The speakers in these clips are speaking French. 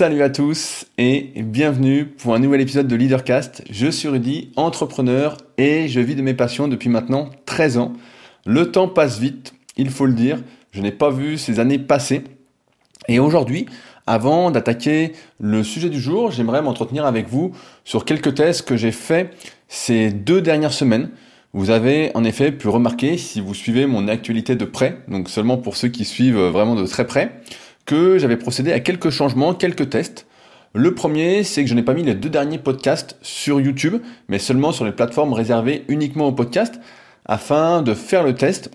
Salut à tous et bienvenue pour un nouvel épisode de Leadercast. Je suis Rudy, entrepreneur et je vis de mes passions depuis maintenant 13 ans. Le temps passe vite, il faut le dire. Je n'ai pas vu ces années passer. Et aujourd'hui, avant d'attaquer le sujet du jour, j'aimerais m'entretenir avec vous sur quelques tests que j'ai faits ces deux dernières semaines. Vous avez en effet pu remarquer, si vous suivez mon actualité de près, donc seulement pour ceux qui suivent vraiment de très près, que j'avais procédé à quelques changements, quelques tests. Le premier, c'est que je n'ai pas mis les deux derniers podcasts sur YouTube, mais seulement sur les plateformes réservées uniquement aux podcasts, afin de faire le test,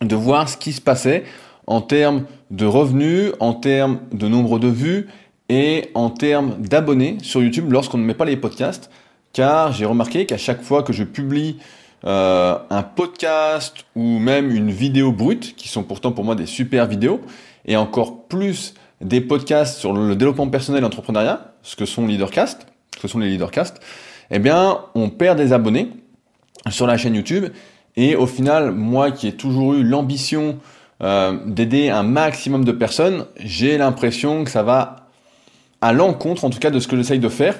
de voir ce qui se passait en termes de revenus, en termes de nombre de vues et en termes d'abonnés sur YouTube lorsqu'on ne met pas les podcasts. Car j'ai remarqué qu'à chaque fois que je publie euh, un podcast ou même une vidéo brute, qui sont pourtant pour moi des super vidéos, et encore plus des podcasts sur le développement personnel et l'entrepreneuriat, ce que sont Leadercast, ce que sont les Leadercast, eh bien, on perd des abonnés sur la chaîne YouTube. Et au final, moi qui ai toujours eu l'ambition euh, d'aider un maximum de personnes, j'ai l'impression que ça va à l'encontre, en tout cas, de ce que j'essaye de faire.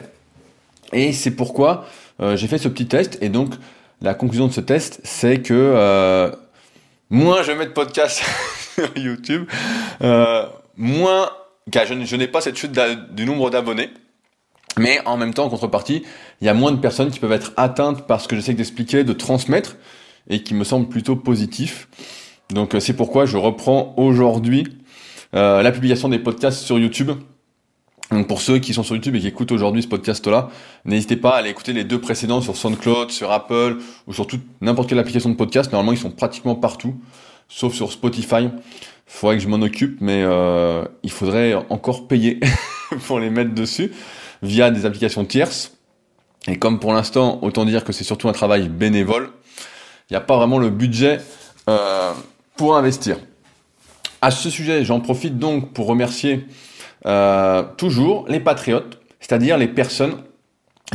Et c'est pourquoi euh, j'ai fait ce petit test. Et donc, la conclusion de ce test, c'est que euh, moins je mets de podcasts YouTube, euh, moins, car je, n'ai pas cette chute du nombre d'abonnés, mais en même temps, en contrepartie, il y a moins de personnes qui peuvent être atteintes par ce que j'essaie d'expliquer, de transmettre, et qui me semble plutôt positif. Donc euh, c'est pourquoi je reprends aujourd'hui euh, la publication des podcasts sur YouTube. Donc pour ceux qui sont sur YouTube et qui écoutent aujourd'hui ce podcast-là, n'hésitez pas à aller écouter les deux précédents sur SoundCloud, sur Apple ou sur n'importe quelle application de podcast. Normalement, ils sont pratiquement partout sauf sur Spotify. Faudrait que je m'en occupe, mais euh, il faudrait encore payer pour les mettre dessus via des applications tierces. Et comme pour l'instant, autant dire que c'est surtout un travail bénévole, il n'y a pas vraiment le budget euh, pour investir. À ce sujet, j'en profite donc pour remercier euh, toujours les patriotes, c'est-à-dire les personnes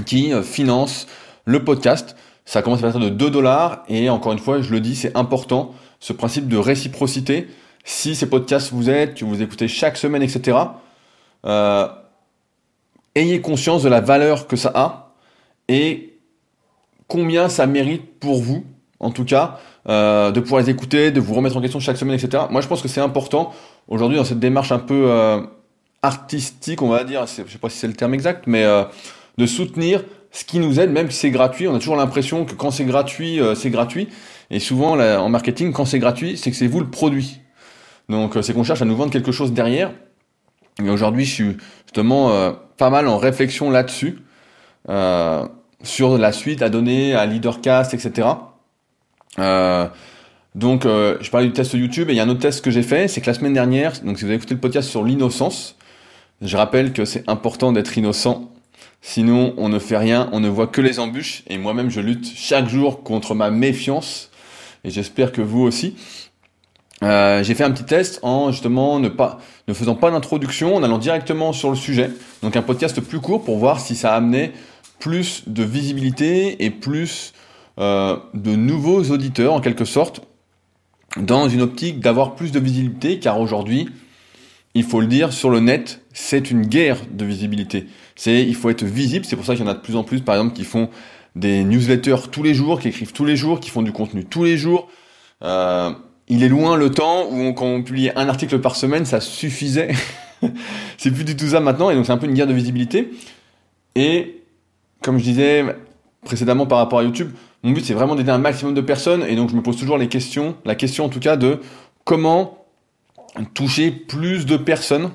qui financent le podcast. Ça commence à partir de 2 dollars et encore une fois, je le dis, c'est important ce principe de réciprocité. Si ces podcasts vous aident, que vous écoutez chaque semaine, etc., euh, ayez conscience de la valeur que ça a et combien ça mérite pour vous, en tout cas, euh, de pouvoir les écouter, de vous remettre en question chaque semaine, etc. Moi, je pense que c'est important aujourd'hui dans cette démarche un peu euh, artistique, on va dire, je sais pas si c'est le terme exact, mais de soutenir ce qui nous aide, même si c'est gratuit. On a toujours l'impression que quand c'est gratuit, c'est gratuit. Et souvent, en marketing, quand c'est gratuit, c'est que c'est vous le produit. Donc, euh, c'est qu'on cherche à nous vendre quelque chose derrière. Et aujourd'hui, je suis justement euh, pas mal en réflexion là-dessus, euh, sur la suite à donner à Leadercast, etc. donc, je parlais du test YouTube et il y a un autre test que j'ai fait, c'est que la semaine dernière, donc si vous avez écouté le podcast sur l'innocence, je rappelle que c'est important d'être innocent. Sinon, on ne fait rien, on ne voit que les embûches. Et moi-même, je lutte chaque jour contre ma méfiance et j'espère que vous aussi. Euh, j'ai fait un petit test en justement ne pas ne faisant pas d'introduction, en allant directement sur le sujet. Donc un podcast plus court pour voir si ça amenait plus de visibilité et plus euh, de nouveaux auditeurs en quelque sorte dans une optique d'avoir plus de visibilité car aujourd'hui il faut le dire sur le net c'est une guerre de visibilité c'est il faut être visible c'est pour ça qu'il y en a de plus en plus par exemple qui font des newsletters tous les jours, qui écrivent tous les jours, qui font du contenu tous les jours. Euh, il est loin le temps où quand on publiait un article par semaine, ça suffisait. c'est plus du tout ça maintenant, et donc c'est un peu une guerre de visibilité. Et comme je disais précédemment par rapport à YouTube, mon but c'est vraiment d'aider un maximum de personnes, et donc je me pose toujours les questions, la question en tout cas de comment toucher plus de personnes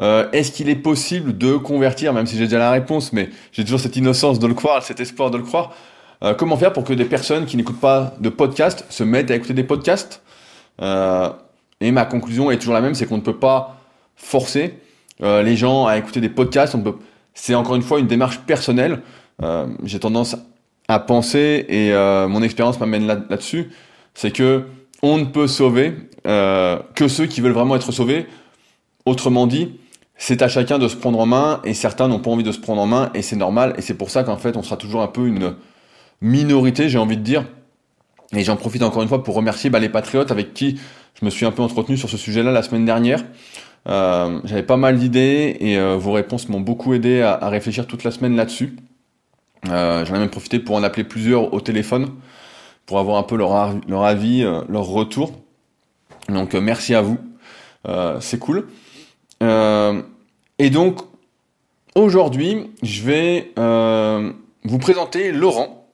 euh, est-ce qu'il est possible de convertir, même si j'ai déjà la réponse, mais j'ai toujours cette innocence de le croire, cet espoir de le croire. Euh, comment faire pour que des personnes qui n'écoutent pas de podcast se mettent à écouter des podcasts? Euh, Et ma conclusion est toujours la même, c'est qu'on ne peut pas forcer les gens à écouter des podcasts. C'est encore une fois une démarche personnelle. j'ai tendance à penser, et mon expérience m'amène là-dessus, c'est que on ne peut sauver que ceux qui veulent vraiment être sauvés. Autrement dit, c'est à chacun de se prendre en main et certains n'ont pas envie de se prendre en main et c'est normal et c'est pour ça qu'en fait on sera toujours un peu une minorité j'ai envie de dire et j'en profite encore une fois pour remercier bah, les patriotes avec qui je me suis un peu entretenu sur ce sujet-là la semaine dernière J'avais pas mal d'idées et vos réponses m'ont beaucoup aidé à, réfléchir toute la semaine là-dessus. J'en ai même profité pour en appeler plusieurs au téléphone pour avoir un peu leur avis, leur retour. Donc merci à vous, c'est cool. Et donc aujourd'hui, je vais vous présenter Laurent.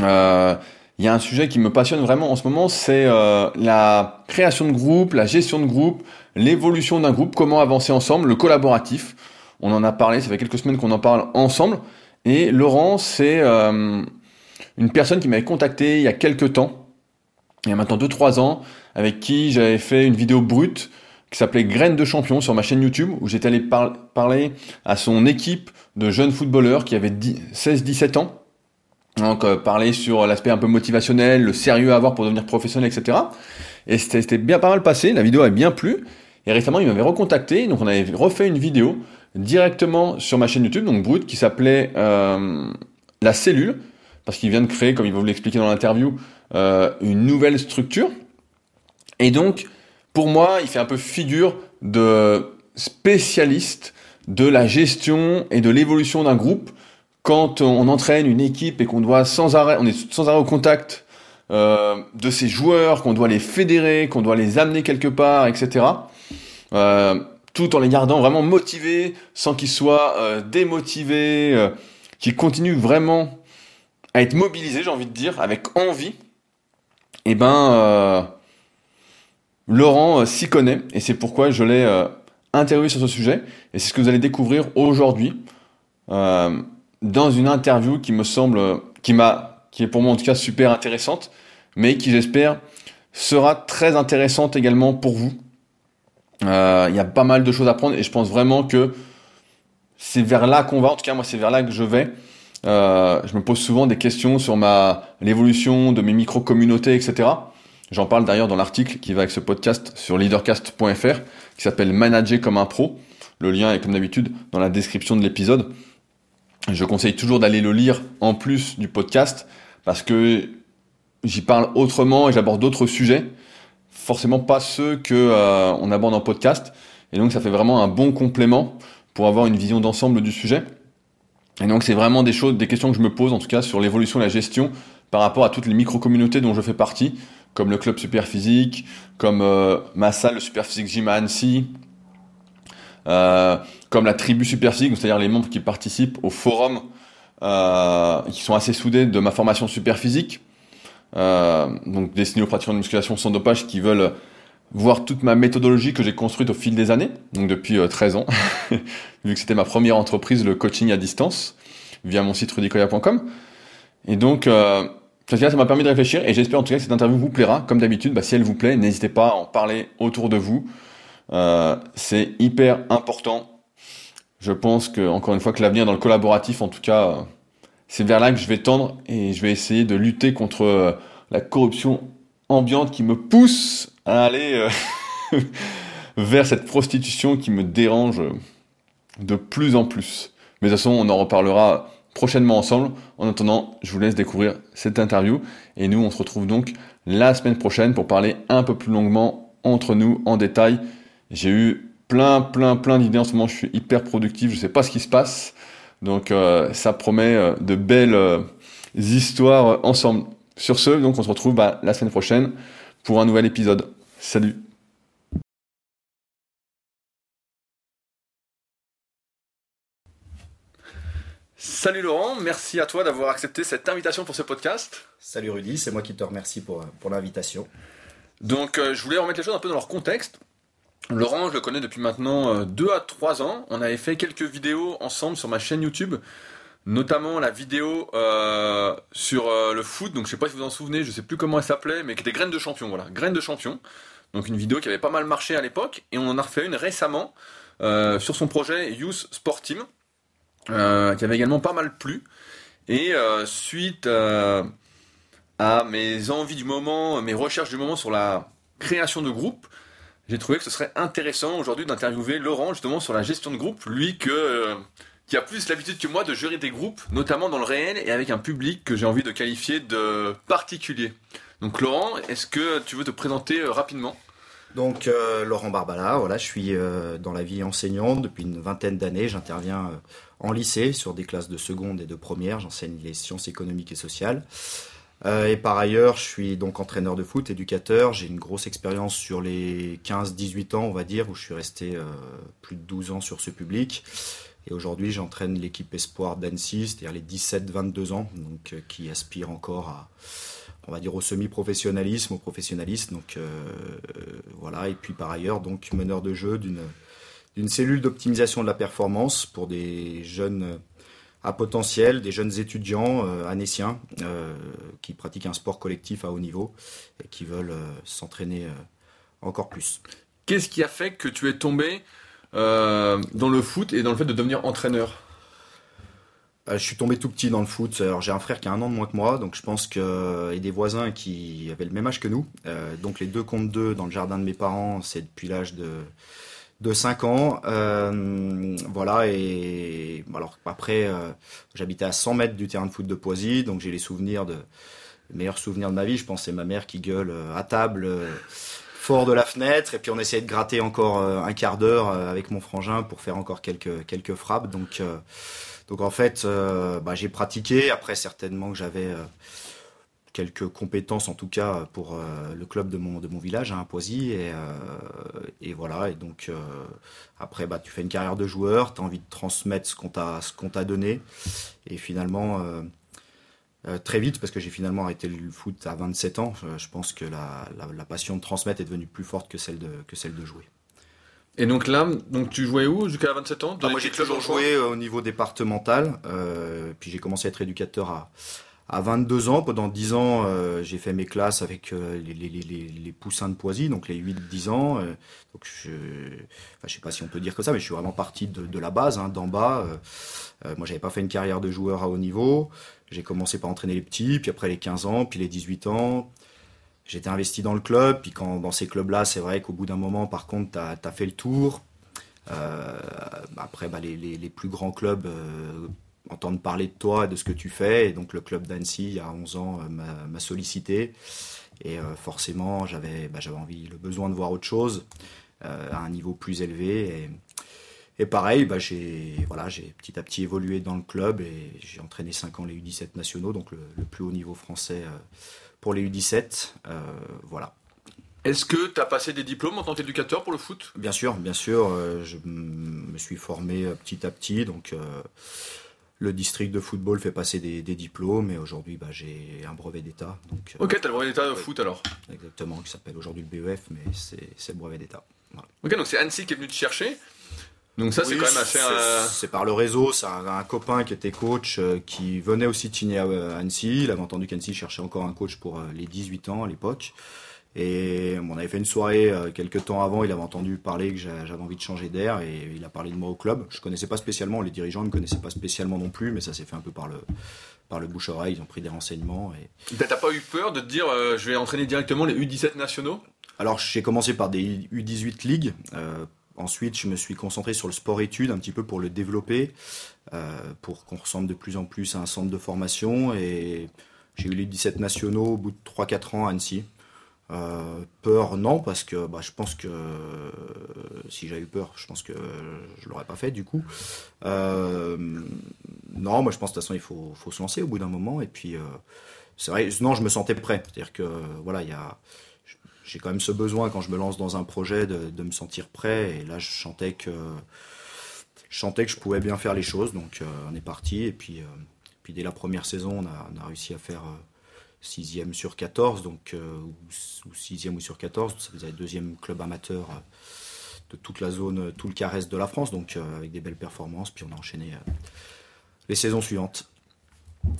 Euh, il y a un sujet qui me passionne vraiment en ce moment, c'est euh, la création de groupe, la gestion de groupe, l'évolution d'un groupe, comment avancer ensemble, le collaboratif. On en a parlé, ça fait quelques semaines qu'on en parle ensemble. Et Laurent, c'est euh, une personne qui m'avait contacté il y a quelques temps, il y a maintenant 2-3 ans, avec qui j'avais fait une vidéo brute qui s'appelait Graines de champion sur ma chaîne YouTube, où j'étais allé parler à son équipe de jeunes footballeurs qui avaient 16-17 ans. Donc euh, parler sur l'aspect un peu motivationnel, le sérieux à avoir pour devenir professionnel, etc. Et c'était bien pas mal passé, la vidéo a bien plu. Et récemment, il m'avait recontacté, donc on avait refait une vidéo directement sur ma chaîne YouTube, donc brute, qui s'appelait euh, La Cellule, parce qu'il vient de créer, comme il va vous l'expliquer dans l'interview, euh, une nouvelle structure. Et donc, pour moi, il fait un peu figure de spécialiste de la gestion et de l'évolution d'un groupe quand on entraîne une équipe et qu'on doit sans arrêt, on est sans arrêt au contact euh, de ces joueurs, qu'on doit les fédérer, qu'on doit les amener quelque part, etc. Euh, tout en les gardant vraiment motivés, sans qu'ils soient euh, démotivés, qu'ils continuent vraiment à être mobilisés, j'ai envie de dire, avec envie. Eh ben, Laurent s'y connaît, et c'est pourquoi je l'ai interviewé sur ce sujet, et c'est ce que vous allez découvrir aujourd'hui. Euh, dans une interview qui me semble, qui m'a, qui est pour moi en tout cas super intéressante, mais qui j'espère sera très intéressante également pour vous. Euh, il y a pas mal de choses à prendre et je pense vraiment que c'est vers là qu'on va. En tout cas, moi, c'est vers là que je vais. Euh, je me pose souvent des questions sur l'évolution de mes micro-communautés, etc. J'en parle d'ailleurs dans l'article qui va avec ce podcast sur leadercast.fr qui s'appelle Manager comme un pro. Le lien est comme d'habitude dans la description de l'épisode. Je conseille toujours d'aller le lire en plus du podcast parce que j'y parle autrement et j'aborde d'autres sujets, forcément pas ceux que euh, on aborde en podcast. Et donc ça fait vraiment un bon complément pour avoir une vision d'ensemble du sujet. Et donc c'est vraiment des choses, des questions que je me pose en tout cas sur l'évolution et la gestion par rapport à toutes les micro-communautés dont je fais partie, comme le club super physique, comme euh, ma salle le super physique gym à Annecy, euh, comme la tribu super physique, c'est-à-dire les membres qui participent au forum, euh, qui sont assez soudés de ma formation super physique, euh, donc destiné aux pratiquants de musculation sans dopage qui veulent voir toute ma méthodologie que j'ai construite au fil des années, donc depuis 13 ans, vu que c'était ma première entreprise, le coaching à distance, via mon site rudicoya.com. Et donc, euh, ça m'a permis de réfléchir et j'espère en tout cas que cette interview vous plaira. Comme d'habitude, bah, si elle vous plaît, n'hésitez pas à en parler autour de vous. Euh, c'est hyper important. Je pense que, encore une fois, que l'avenir dans le collaboratif, en tout cas, euh, c'est vers là que je vais tendre et je vais essayer de lutter contre euh, la corruption ambiante qui me pousse à aller vers cette prostitution qui me dérange de plus en plus. Mais de toute façon, on en reparlera prochainement ensemble. En attendant, je vous laisse découvrir cette interview et nous, on se retrouve donc la semaine prochaine pour parler un peu plus longuement entre nous en détail j'ai eu plein, plein, plein d'idées en ce moment. Je suis hyper productif. Je sais pas ce qui se passe. Donc, euh, ça promet euh, de belles euh, histoires ensemble. Sur ce, donc, on se retrouve bah, la semaine prochaine pour un nouvel épisode. Salut. Salut Laurent, merci à toi d'avoir accepté cette invitation pour ce podcast. Salut Rudy, c'est moi qui te remercie pour, pour l'invitation. Donc je voulais remettre les choses un peu dans leur contexte. Laurent, je le connais depuis maintenant 2 euh, à 3 ans. On avait fait quelques vidéos ensemble sur ma chaîne YouTube, notamment la vidéo euh, sur euh, le foot. Donc je sais pas si vous vous en souvenez, je sais plus comment elle s'appelait, mais qui était Graines de champion. Voilà, Graines de champion. Donc une vidéo qui avait pas mal marché à l'époque, et on en a refait une récemment sur son projet Youth Sport Team, qui avait également pas mal plu. Et suite à mes envies du moment, mes recherches du moment sur la création de groupe, j'ai trouvé que ce serait intéressant aujourd'hui d'interviewer Laurent justement sur la gestion de groupe, lui euh, qui a plus l'habitude que moi de gérer des groupes, notamment dans le réel et avec un public que j'ai envie de qualifier de particulier. Donc Laurent, est-ce que tu veux te présenter euh, rapidement? Donc euh, Laurent Barbala, voilà, je suis euh, dans la vie enseignante depuis une vingtaine d'années. J'interviens euh, en lycée sur des classes de seconde et de première. J'enseigne les sciences économiques et sociales. et par ailleurs, je suis donc entraîneur de foot, éducateur. J'ai une grosse expérience sur les 15-18 ans, on va dire, où je suis resté plus de 12 ans sur ce public. Et aujourd'hui, j'entraîne l'équipe espoir d'Annecy, c'est-à-dire les 17-22 ans, donc qui aspirent encore à on va dire au semi-professionnalisme, au professionnalisme. Donc euh, voilà. Et puis par ailleurs, donc meneur de jeu d'une cellule d'optimisation de la performance pour des jeunes à potentiel, des jeunes étudiants euh, euh, qui pratiquent un sport collectif à haut niveau et qui veulent s'entraîner encore plus. Qu'est-ce qui a fait que tu es tombé dans le foot et dans le fait de devenir entraîneur? euh, je suis tombé tout petit dans le foot. Alors j'ai un frère qui a un an de moins que moi, donc je pense que et des voisins qui avaient le même âge que nous. Euh, donc les deux contre deux dans le jardin de mes parents, c'est depuis l'âge de de 5 ans. Euh, voilà, et alors après, j'habitais à 100 mètres du terrain de foot de Poisy, donc j'ai les souvenirs de les meilleurs souvenirs de ma vie. Je pense c'est ma mère qui gueule à table. fort de la fenêtre et puis on essayait de gratter encore un quart d'heure avec mon frangin pour faire encore quelques quelques frappes donc donc en fait, euh, bah, j'ai pratiqué. Après, certainement que j'avais euh, quelques compétences, en tout cas pour euh, le club de mon, village, hein, à Poisy. Et, voilà. Et donc après, bah, tu fais une carrière de joueur, tu as envie de transmettre ce qu'on t'a donné. Et finalement. très vite, parce que j'ai finalement arrêté le foot à 27 ans, je pense que la, passion de transmettre est devenue plus forte que celle de jouer. Et donc là, donc tu jouais où jusqu'à 27 ans? Moi j'ai toujours joué euh, au niveau départemental, euh, puis j'ai commencé à être éducateur à, à 22 ans. Pendant 10 ans, euh, j'ai fait mes classes avec euh, les, les, les, les, poussins de Poisy, donc les 8-10 ans. Donc je enfin, je sais pas si on peut dire que ça, mais je suis vraiment parti de, de la base, hein, d'en bas. moi j'avais pas fait une carrière de joueur à haut niveau. J'ai commencé par entraîner les petits, puis après les 15 ans, puis les 18 ans, j'étais investi dans le club. Puis quand dans ces clubs-là, c'est vrai qu'au bout d'un moment, par contre, tu as, fait le tour. Euh, après, bah, les, plus grands clubs euh, entendent parler de toi et de ce que tu fais. Et donc le club d'Annecy, il y a 11 ans, euh, m'a sollicité. Et forcément, j'avais bah, envie, le besoin de voir autre chose à un niveau plus élevé. Et, et pareil, bah, j'ai voilà, petit à petit évolué dans le club et j'ai entraîné 5 ans les U17 nationaux, donc le, le plus haut niveau français pour les U17. Euh, voilà. Est-ce que tu as passé des diplômes en tant qu'éducateur pour le foot? Bien sûr, bien sûr. Euh, je me suis formé euh, petit à petit. Donc, le district de football fait passer des, diplômes. Et aujourd'hui, bah, j'ai un brevet d'État. Donc, ok, tu as le brevet d'État de foot alors Exactement, qui s'appelle aujourd'hui le BEF, mais c'est le brevet d'État. Ok, donc c'est Annecy qui est venu te chercher. Donc ça, c'est quand même assez... C'est par le réseau, c'est un, copain qui était coach, euh, qui venait aussi de signer à, Annecy. Il avait entendu qu'Annecy cherchait encore un coach pour euh, les 18 ans à l'époque. Et on avait fait une soirée euh, quelques temps avant, il avait entendu parler que j'avais envie de changer d'air et il a parlé de moi au club. Je connaissais pas spécialement, les dirigeants ne me connaissaient pas spécialement non plus, mais ça s'est fait un peu par le, par le bouche-oreille, ils ont pris des renseignements. Et... T'as pas eu peur de te dire je vais entraîner directement les U17 nationaux? Alors j'ai commencé par des U18 ligues Ensuite, je me suis concentré sur le sport-études un petit peu pour le développer, euh, pour qu'on ressemble de plus en plus à un centre de formation. Et j'ai eu les 17 nationaux au bout de 3-4 ans à Annecy. Euh, peur, non, parce que bah, je pense que si j'avais eu peur, je pense que je l'aurais pas fait du coup. Euh, non, moi je pense de toute façon il faut, faut se lancer au bout d'un moment. Et puis c'est vrai, non, je me sentais prêt. C'est-à-dire que voilà, il y a j'ai quand même ce besoin quand je me lance dans un projet de, me sentir prêt. Et là, je chantais que je chantais que je pouvais bien faire les choses. Donc, euh, on est parti. Et puis, euh, puis dès la première saison, on a, réussi à faire 6e euh, sur 14, donc ou 6e ou sur 14. Ça faisait le deuxième club amateur de toute la zone, tout le caresse de la France. Donc, avec des belles performances. Puis on a enchaîné les saisons suivantes.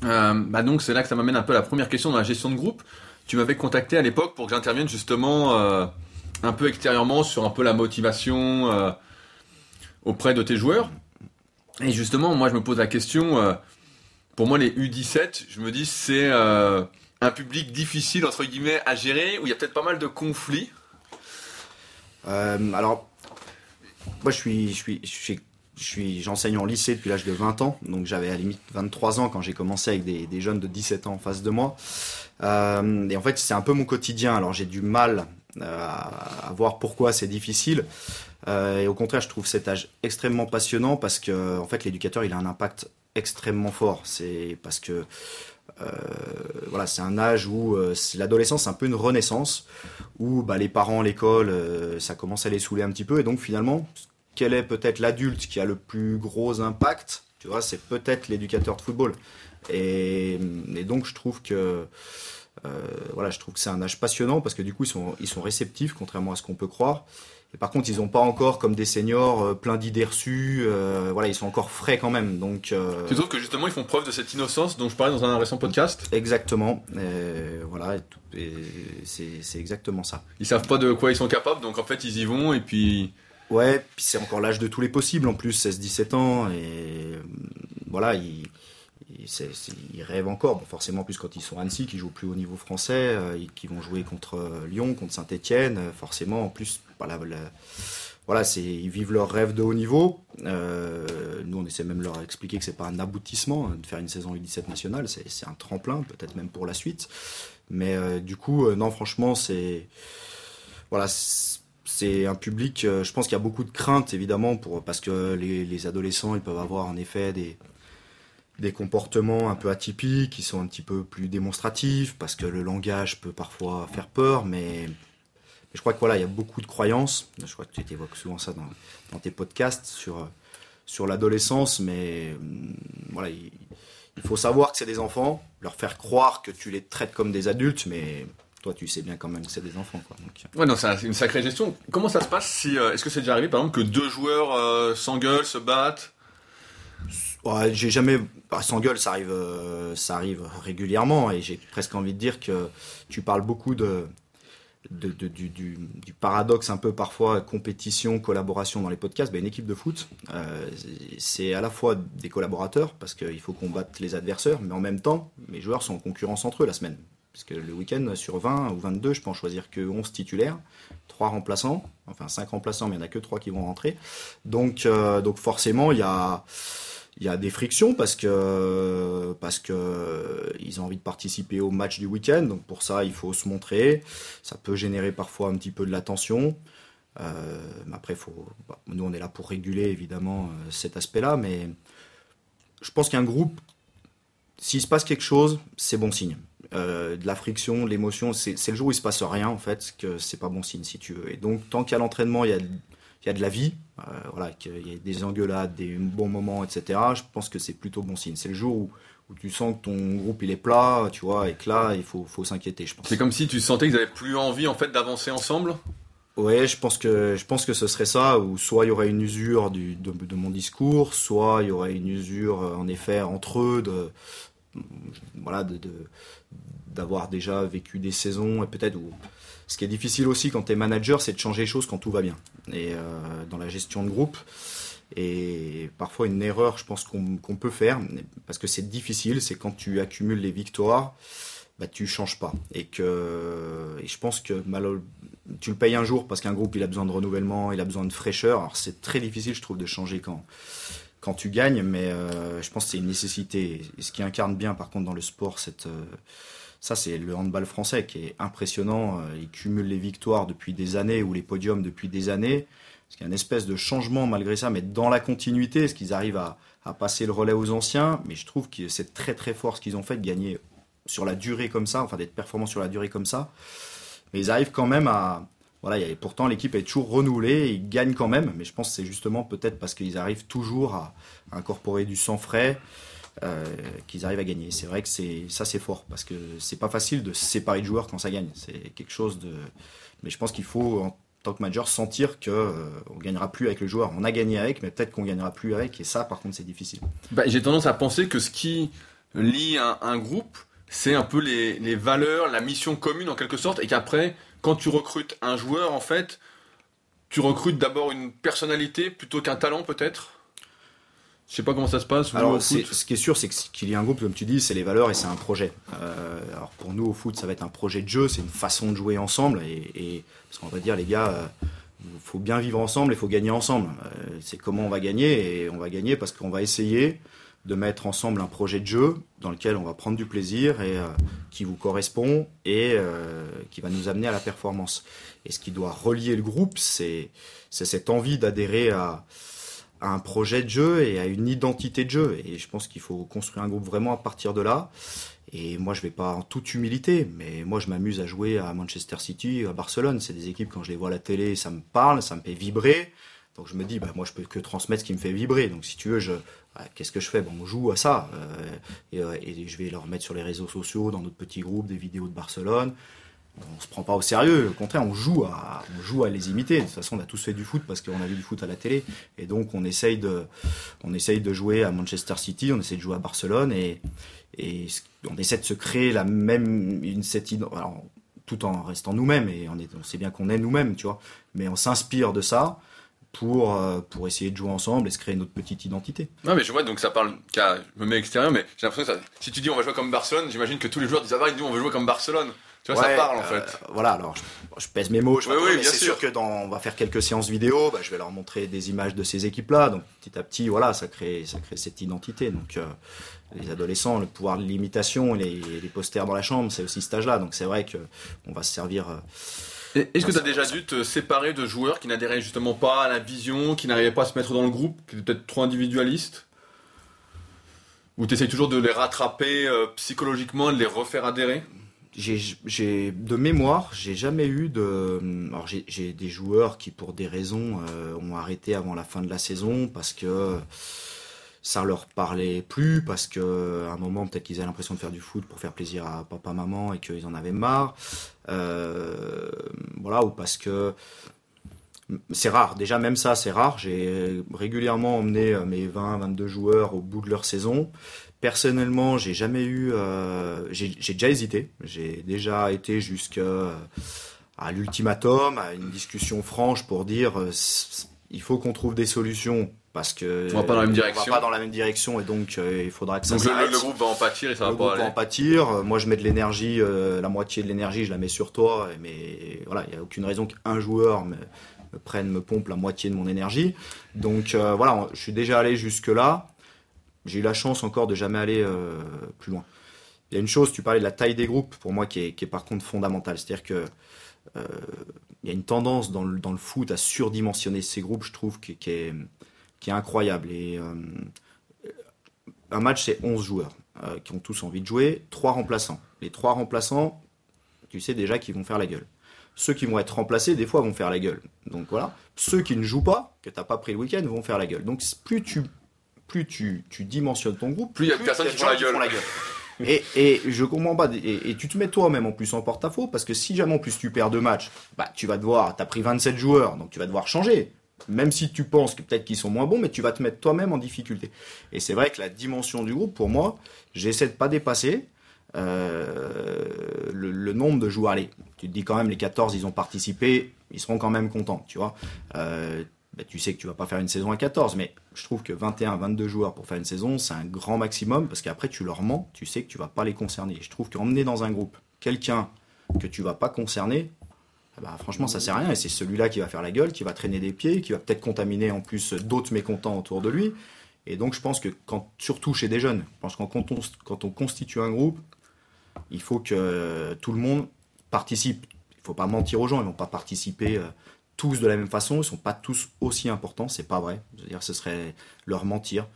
bah donc c'est là que ça m'amène un peu à la première question dans la gestion de groupe tu m'avais contacté à l'époque pour que j'intervienne justement euh, un peu extérieurement sur un peu la motivation euh, auprès de tes joueurs. Et justement, moi, je me pose la question. Euh, pour moi, les U17, je me dis c'est un public difficile entre guillemets à gérer où il y a peut-être pas mal de conflits. alors, moi, je suis, je suis, je suis, j'enseigne en lycée depuis l'âge de 20 ans, donc j'avais à la limite 23 ans quand j'ai commencé avec des, jeunes de 17 ans en face de moi. Euh, et en fait, c'est un peu mon quotidien. Alors j'ai du mal à, voir pourquoi c'est difficile. et au contraire, je trouve cet âge extrêmement passionnant parce que en fait, l'éducateur, il a un impact extrêmement fort. C'est parce que voilà, c'est un âge où l'adolescence, c'est un peu une renaissance, où bah, les parents, l'école, ça commence à les saouler un petit peu, et donc finalement, quel est peut-être l'adulte qui a le plus gros impact? Tu vois, c'est peut-être l'éducateur de football. Et, donc, je trouve que. Euh, voilà, je trouve que c'est un âge passionnant parce que du coup ils sont, ils sont réceptifs contrairement à ce qu'on peut croire. Et par contre, ils n'ont pas encore comme des seniors euh, plein d'idées reçues. Euh, voilà, ils sont encore frais quand même. Donc, tu trouves que justement ils font preuve de cette innocence dont je parlais dans un récent podcast? Exactement. voilà, c'est exactement ça. Ils savent pas de quoi ils sont capables, donc en fait ils y vont et puis. Ouais, puis c'est encore l'âge de tous les possibles en plus, 16-17 ans et voilà, ils ils, rêvent encore. Bon, forcément, plus quand ils sont Annecy, qui jouent plus au niveau français, euh, qui vont jouer contre euh, Lyon, contre Saint-Etienne, euh, forcément, en plus, voilà, ils vivent leur rêve de haut niveau. nous, on essaie même de leur expliquer que c'est pas un aboutissement hein, de faire une saison U17 nationale, c'est, un tremplin, peut-être même pour la suite. Mais du coup, non, franchement, c'est. Voilà, un public, je pense qu'il y a beaucoup de craintes évidemment pour, parce que les, les, adolescents ils peuvent avoir en effet des, des comportements un peu atypiques, qui sont un petit peu plus démonstratifs, parce que le langage peut parfois faire peur, mais, je crois que voilà, il y a beaucoup de croyances. Je crois que tu évoques souvent ça dans, tes podcasts sur, sur l'adolescence, mais hum, voilà, il, faut savoir que c'est des enfants, leur faire croire que tu les traites comme des adultes, mais toi, tu sais bien quand même que c'est des enfants. Quoi. Ouais, non, c'est une sacrée gestion. Comment ça se passe si, euh, Est-ce que c'est déjà arrivé, par exemple, que deux joueurs euh, s'engueulent, se battent? J'ai jamais. Bah, sans gueule, ça arrive, euh, ça arrive régulièrement et j'ai presque envie de dire que tu parles beaucoup de, du, du, paradoxe un peu parfois compétition, collaboration dans les podcasts. Bah, une équipe de foot, euh, c'est à la fois des collaborateurs parce qu'il faut combattre les adversaires, mais en même temps, mes joueurs sont en concurrence entre eux la semaine. Parce que le week-end, sur 20 ou 22, je peux en choisir que 11 titulaires, 3 remplaçants, enfin 5 remplaçants, mais il n'y en a que 3 qui vont rentrer. Donc, euh, donc forcément, il y a il y a des frictions parce que parce que ils ont envie de participer au match du week-end. Donc pour ça, il faut se montrer. Ça peut générer parfois un petit peu de la tension. Euh, après, faut, bah, nous on est là pour réguler évidemment euh, cet aspect-là, mais je pense qu'un groupe, s'il se passe quelque chose, c'est bon signe. Euh, de la friction, de l'émotion, c'est le jour où il se passe rien en fait que c'est pas bon signe si tu veux. Et donc tant qu'à l'entraînement il y a il y a de la vie, euh, voilà, qu'il y ait des engueulades, des bons moments, etc. Je pense que c'est plutôt bon signe. C'est le jour où, où, tu sens que ton groupe il est plat, tu vois, et que là il faut, faut s'inquiéter, je pense. C'est comme si tu sentais qu'ils n'avaient plus envie en fait d'avancer ensemble? Ouais, je pense que je pense que ce serait ça, ou soit il y aurait une usure du, de, de, mon discours, soit il y aurait une usure en effet entre eux de voilà de d'avoir déjà vécu des saisons et peut-être ce qui est difficile aussi quand tu es manager, c'est de changer les choses quand tout va bien. Et euh, dans la gestion de groupe, et parfois une erreur, je pense qu'on peut faire, parce que c'est difficile, c'est quand tu accumules les victoires, bah, tu changes pas. Et que et je pense que mal, tu le payes un jour parce qu'un groupe il a besoin de renouvellement, il a besoin de fraîcheur. Alors c'est très difficile, je trouve, de changer quand quand tu gagnes, mais euh, je pense que c'est une nécessité. Et ce qui incarne bien, par contre, dans le sport, cette euh, ça, c'est le handball français qui est impressionnant. Euh, il cumule les victoires depuis des années ou les podiums depuis des années. Qu'il y a une espèce de changement malgré ça, mais dans la continuité, est-ce qu'ils arrivent à, passer le relais aux anciens Mais je trouve que c'est très très fort ce qu'ils ont fait de gagner sur la durée comme ça, enfin d'être performants sur la durée comme ça. Mais ils arrivent quand même à. Voilà, et pourtant l'équipe est toujours renouvelée, ils gagnent quand même, mais je pense que c'est justement peut-être parce qu'ils arrivent toujours à incorporer du sang frais, euh, qu'ils arrivent à gagner. C'est vrai que c'est ça c'est fort parce que c'est pas facile de séparer de joueurs quand ça gagne. C'est quelque chose de. Mais je pense qu'il faut en tant que manager sentir que euh, on gagnera plus avec le joueur. On a gagné avec, mais peut-être qu'on gagnera plus avec. Et ça, par contre, c'est difficile. Bah, J'ai tendance à penser que ce qui lie un, groupe, c'est un peu les, valeurs, la mission commune en quelque sorte, et qu'après, quand tu recrutes un joueur, en fait, tu recrutes d'abord une personnalité plutôt qu'un talent peut-être? Je sais pas comment ça se passe. Alors, ce qui est sûr, c'est qu'il y a un groupe, comme tu dis, c'est les valeurs et c'est un projet. Euh, alors pour nous au foot, ça va être un projet de jeu, c'est une façon de jouer ensemble. Et, parce qu'on va dire, les gars, il euh, faut bien vivre ensemble, il faut gagner ensemble. Euh, c'est comment on va gagner et on va gagner parce qu'on va essayer de mettre ensemble un projet de jeu dans lequel on va prendre du plaisir et qui vous correspond et qui va nous amener à la performance. Et ce qui doit relier le groupe, c'est cette envie d'adhérer à, à un projet de jeu et à une identité de jeu. Et je pense qu'il faut construire un groupe vraiment à partir de là. Et moi, je vais pas en toute humilité, mais moi, je m'amuse à jouer à Manchester City, à Barcelone. C'est des équipes, quand je les vois à la télé, ça me parle, ça me fait vibrer. Donc je me dis, bah, moi, je peux que transmettre ce qui me fait vibrer. Donc si tu veux, je, bah, qu'est-ce que je fais? Bon, On joue à ça. Euh, euh, et, je vais leur mettre sur les réseaux sociaux, dans notre petit groupe, des vidéos de Barcelone on se prend pas au sérieux. Au contraire, on joue à, on joue à les imiter. De toute façon, on a tous fait du foot parce qu'on a vu du foot à la télé. Et donc, on essaye de, on essaye de jouer à Manchester City, on essaye de jouer à Barcelone et, et on essaie de se créer la même, une, alors, tout en restant nous-mêmes et on, est, on sait bien qu'on est nous-mêmes, tu vois. Mais on s'inspire de ça pour, euh, pour essayer de jouer ensemble et se créer notre petite identité. Non, mais je vois, donc ça parle, je me mets extérieur, mais j'ai l'impression que ça, si tu dis on va jouer comme Barcelone, j'imagine que tous les joueurs disent ah bah, on veut jouer comme Barcelone. Tu vois, ça parle en fait. Euh, voilà, alors je, pèse mes mots. Je oui, c'est sûr. que dans, on va faire quelques séances vidéo, bah, je vais leur montrer des images de ces équipes-là. Donc petit à petit, voilà, ça crée, ça crée cette identité. Donc euh, les adolescents, le pouvoir de l'imitation, les, les posters dans la chambre, c'est aussi ce âge-là. Donc c'est vrai que on va se servir. Euh, est-ce que tu as déjà dû te séparer de joueurs qui n'adhéraient justement pas à la vision, qui n'arrivaient pas à se mettre dans le groupe, qui étaient peut-être trop individualistes? Ou tu essayes toujours de les rattraper psychologiquement, de les refaire adhérer? J'ai de mémoire, j'ai jamais eu de. Alors j'ai des joueurs qui, pour des raisons, euh, ont arrêté avant la fin de la saison parce que ça leur parlait plus, parce que à un moment peut-être qu'ils avaient l'impression de faire du foot pour faire plaisir à papa, maman et qu'ils en avaient marre, euh, voilà, ou parce que c'est rare. Déjà même ça, c'est rare. J'ai régulièrement emmené euh, mes 20, 22 joueurs au bout de leur saison. Personnellement, j'ai jamais eu. Euh, j'ai déjà hésité. J'ai déjà été jusqu'à à l'ultimatum, à une discussion franche pour dire euh, il faut qu'on trouve des solutions parce que on va pas dans la même direction. On va pas dans la même direction et donc euh, il faudra que ça donc le, le, groupe va en pâtir et ça le va pas aller. va en pâtir. Moi, je mets de l'énergie, la moitié de l'énergie, je la mets sur toi. Mais voilà, il y a aucune raison qu'un joueur me, me, prenne, me pompe la moitié de mon énergie. Donc voilà, je suis déjà allé jusque là. J'ai eu la chance encore de jamais aller euh, plus loin. Il y a une chose, tu parlais de la taille des groupes, pour moi, qui est, par contre fondamentale. C'est-à-dire que euh, il y a une tendance dans le, foot à surdimensionner ces groupes, je trouve, qui, est, incroyable. Et, euh, un match, c'est 11 joueurs qui ont tous envie de jouer, trois remplaçants. Les trois remplaçants, tu sais déjà qu'ils vont faire la gueule. Ceux qui vont être remplacés, des fois, vont faire la gueule. Donc voilà. Ceux qui ne jouent pas, que tu n'as pas pris le week-end, vont faire la gueule. Donc plus tu plus tu, tu dimensionnes ton groupe, plus il y a de personnes qui font la gueule. et, et, je comprends pas. Et, tu te mets toi-même en plus en porte-à-faux parce que si jamais en plus tu perds deux matchs, bah tu vas devoir. T'as pris 27 joueurs, donc tu vas devoir changer. Même si tu penses que peut-être qu'ils sont moins bons, mais tu vas te mettre toi-même en difficulté. Et c'est vrai que la dimension du groupe, pour moi, j'essaie de pas dépasser. Euh, le, nombre de joueurs. Allez, tu te dis quand même les 14, ils ont participé, ils seront quand même contents, tu vois. Euh, bah, tu sais que tu vas pas faire une saison à 14, mais je trouve que 21, 22 joueurs pour faire une saison, c'est un grand maximum parce qu'après tu leur mens, tu sais que tu vas pas les concerner. je trouve qu'emmener dans un groupe quelqu'un que tu vas pas concerner, bah, franchement ça sert à rien et c'est celui-là qui va faire la gueule, qui va traîner des pieds, qui va peut-être contaminer en plus d'autres mécontents autour de lui. Et donc je pense que quand, surtout chez des jeunes, je pense que quand on, quand on constitue un groupe, il faut que tout le monde participe. Il faut pas mentir aux gens, ils vont pas participer euh, tous de la même façon, ils sont pas tous aussi importants, c'est pas vrai. Je veux dire, ce serait leur mentir.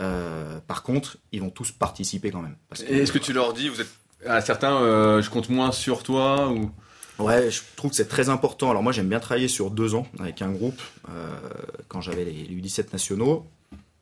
Euh, par contre, ils vont tous participer quand même. Est-ce que tu leur dis, vous êtes à certains, euh, je compte moins sur toi ou? Ouais, je trouve que c'est très important. Alors moi, j'aime bien travailler sur deux ans avec un groupe. Euh, quand j'avais les, U17 nationaux,